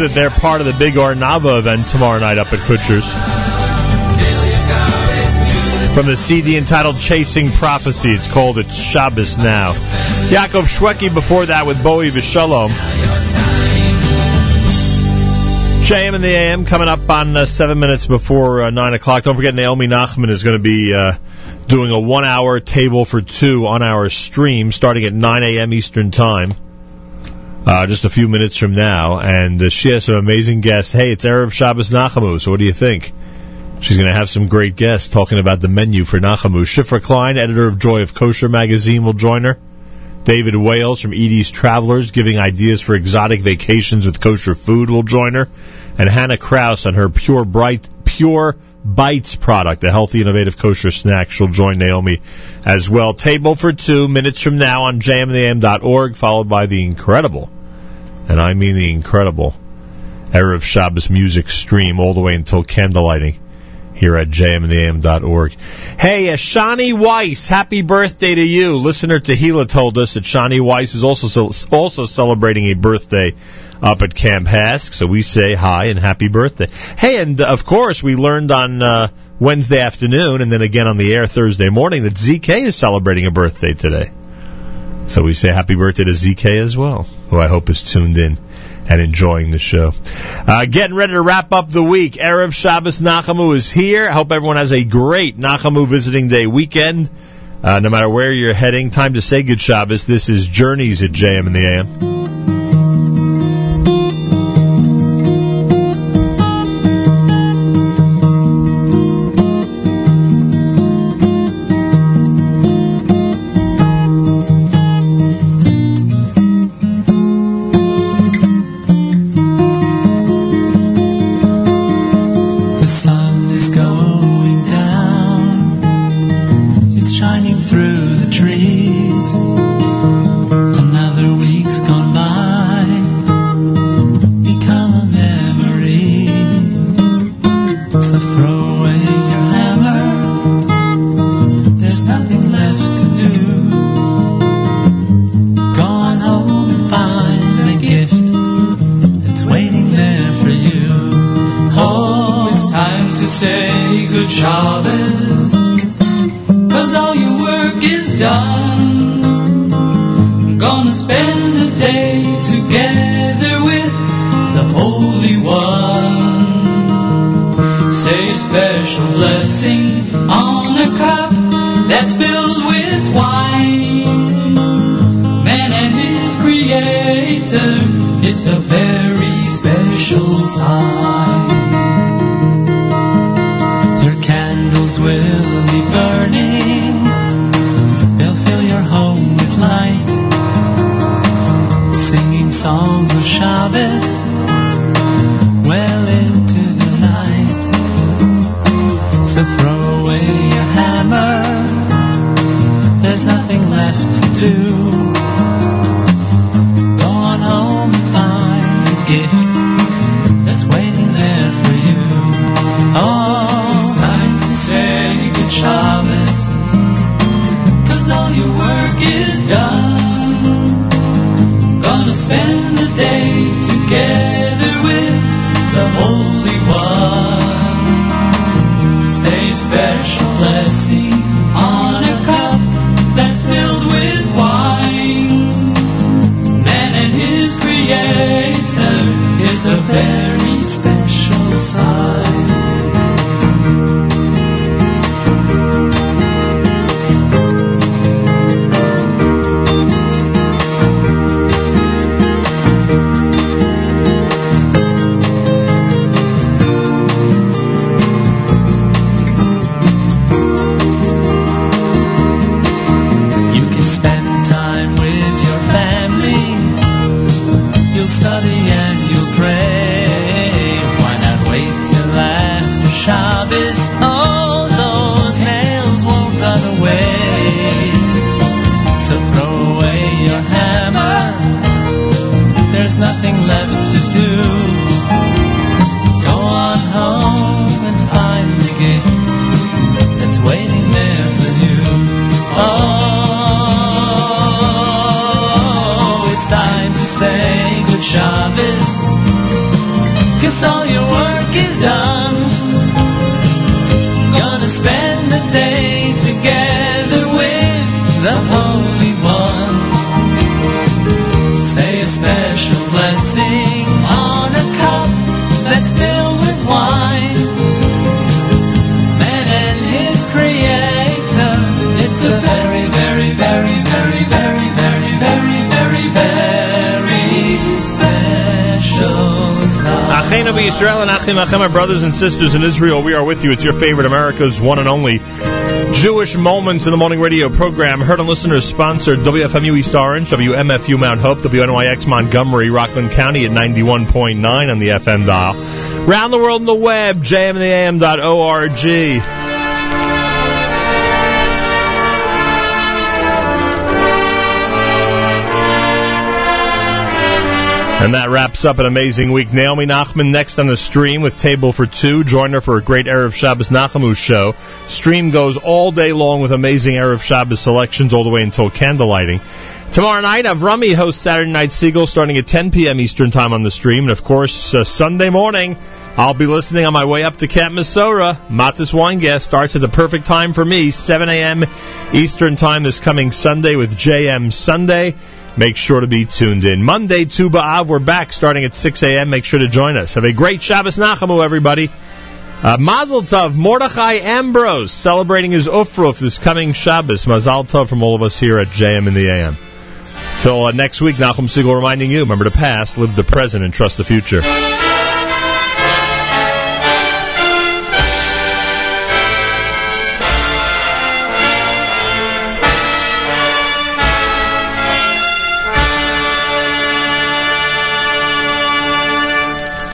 Speaker 1: That they're part of the big Arnava event tomorrow night up at Kutsher's. From the CD entitled Chasing Prophecy, it's called It's Shabbos Now. Yaakov Shweki before that with Bowie Vishalom. JM in the AM coming up on uh, seven minutes before uh, nine o'clock. Don't forget Naomi Nachman is going to be uh, doing a one-hour table for two on our stream starting at 9 a.m. Eastern Time. Uh, just a few minutes from now, and uh, she has some amazing guests. Hey, it's Erev Shabbos Nachamu, so what do you think? She's going to have some great guests talking about the menu for Nachamu. Shifra Klein, editor of Joy of Kosher magazine, will join her. David Wales from Edie's Travelers, giving ideas for exotic vacations with kosher food, will join her. And Hannah Kraus on her Pure Bright, Pure Bites product, a healthy, innovative kosher snack. She'll join Naomi as well. Table for two minutes from now on jmintheam.org, followed by the incredible, and I mean the incredible, Erev Shabbos music stream all the way until candlelighting here at jmintheam.org. Hey, uh, Shani Weiss, happy birthday to you. Listener Tahila told us that Shani Weiss is also also celebrating a birthday up at Camp HASC, so we say hi and happy birthday. Hey, and uh, of course we learned on uh, Wednesday afternoon and then again on the air Thursday morning that ZK is celebrating a birthday today. So we say happy birthday to ZK as well, who I hope is tuned in and enjoying the show. Uh, getting ready to wrap up the week. Erev Shabbos Nachamu is here. I hope everyone has a great Nachamu visiting day weekend. Uh, no matter where you're heading, time to say good Shabbos. This is Journeys at JM in the AM. Sisters in Israel, we are with you. It's your favorite America's one and only Jewish Moments in the Morning radio program. Heard on listeners sponsored WFMU East Orange, WMFU Mount Hope, WNYX Montgomery, Rockland County at 91.9 on the FM dial. Round the world on the web, jmintheam.org. And that wraps up an amazing week. Naomi Nachman next on the stream with Table for Two. Join her for a great Erev Shabbos Nachamu show. Stream goes all day long with amazing Erev Shabbos selections all the way until candlelighting. Tomorrow night, Avrami hosts Saturday Night Segal starting at 10 p.m. Eastern Time on the stream. And of course, uh, Sunday morning, I'll be listening on my way up to Camp Mesorah. Matis Weingast starts at the perfect time for me, 7 a.m. Eastern Time this coming Sunday with JM Sunday. Make sure to be tuned in. Monday, Tu B'Av, we're back starting at 6 a.m. Make sure to join us. Have a great Shabbos Nachamu, everybody. Uh, Mazel Tov, Mordechai Ambrose, celebrating his Ufruf this coming Shabbos. Mazel Tov from all of us here at JM in the AM. Till uh, next week, Nachum Segal reminding you, remember the past, live the present, and trust the future.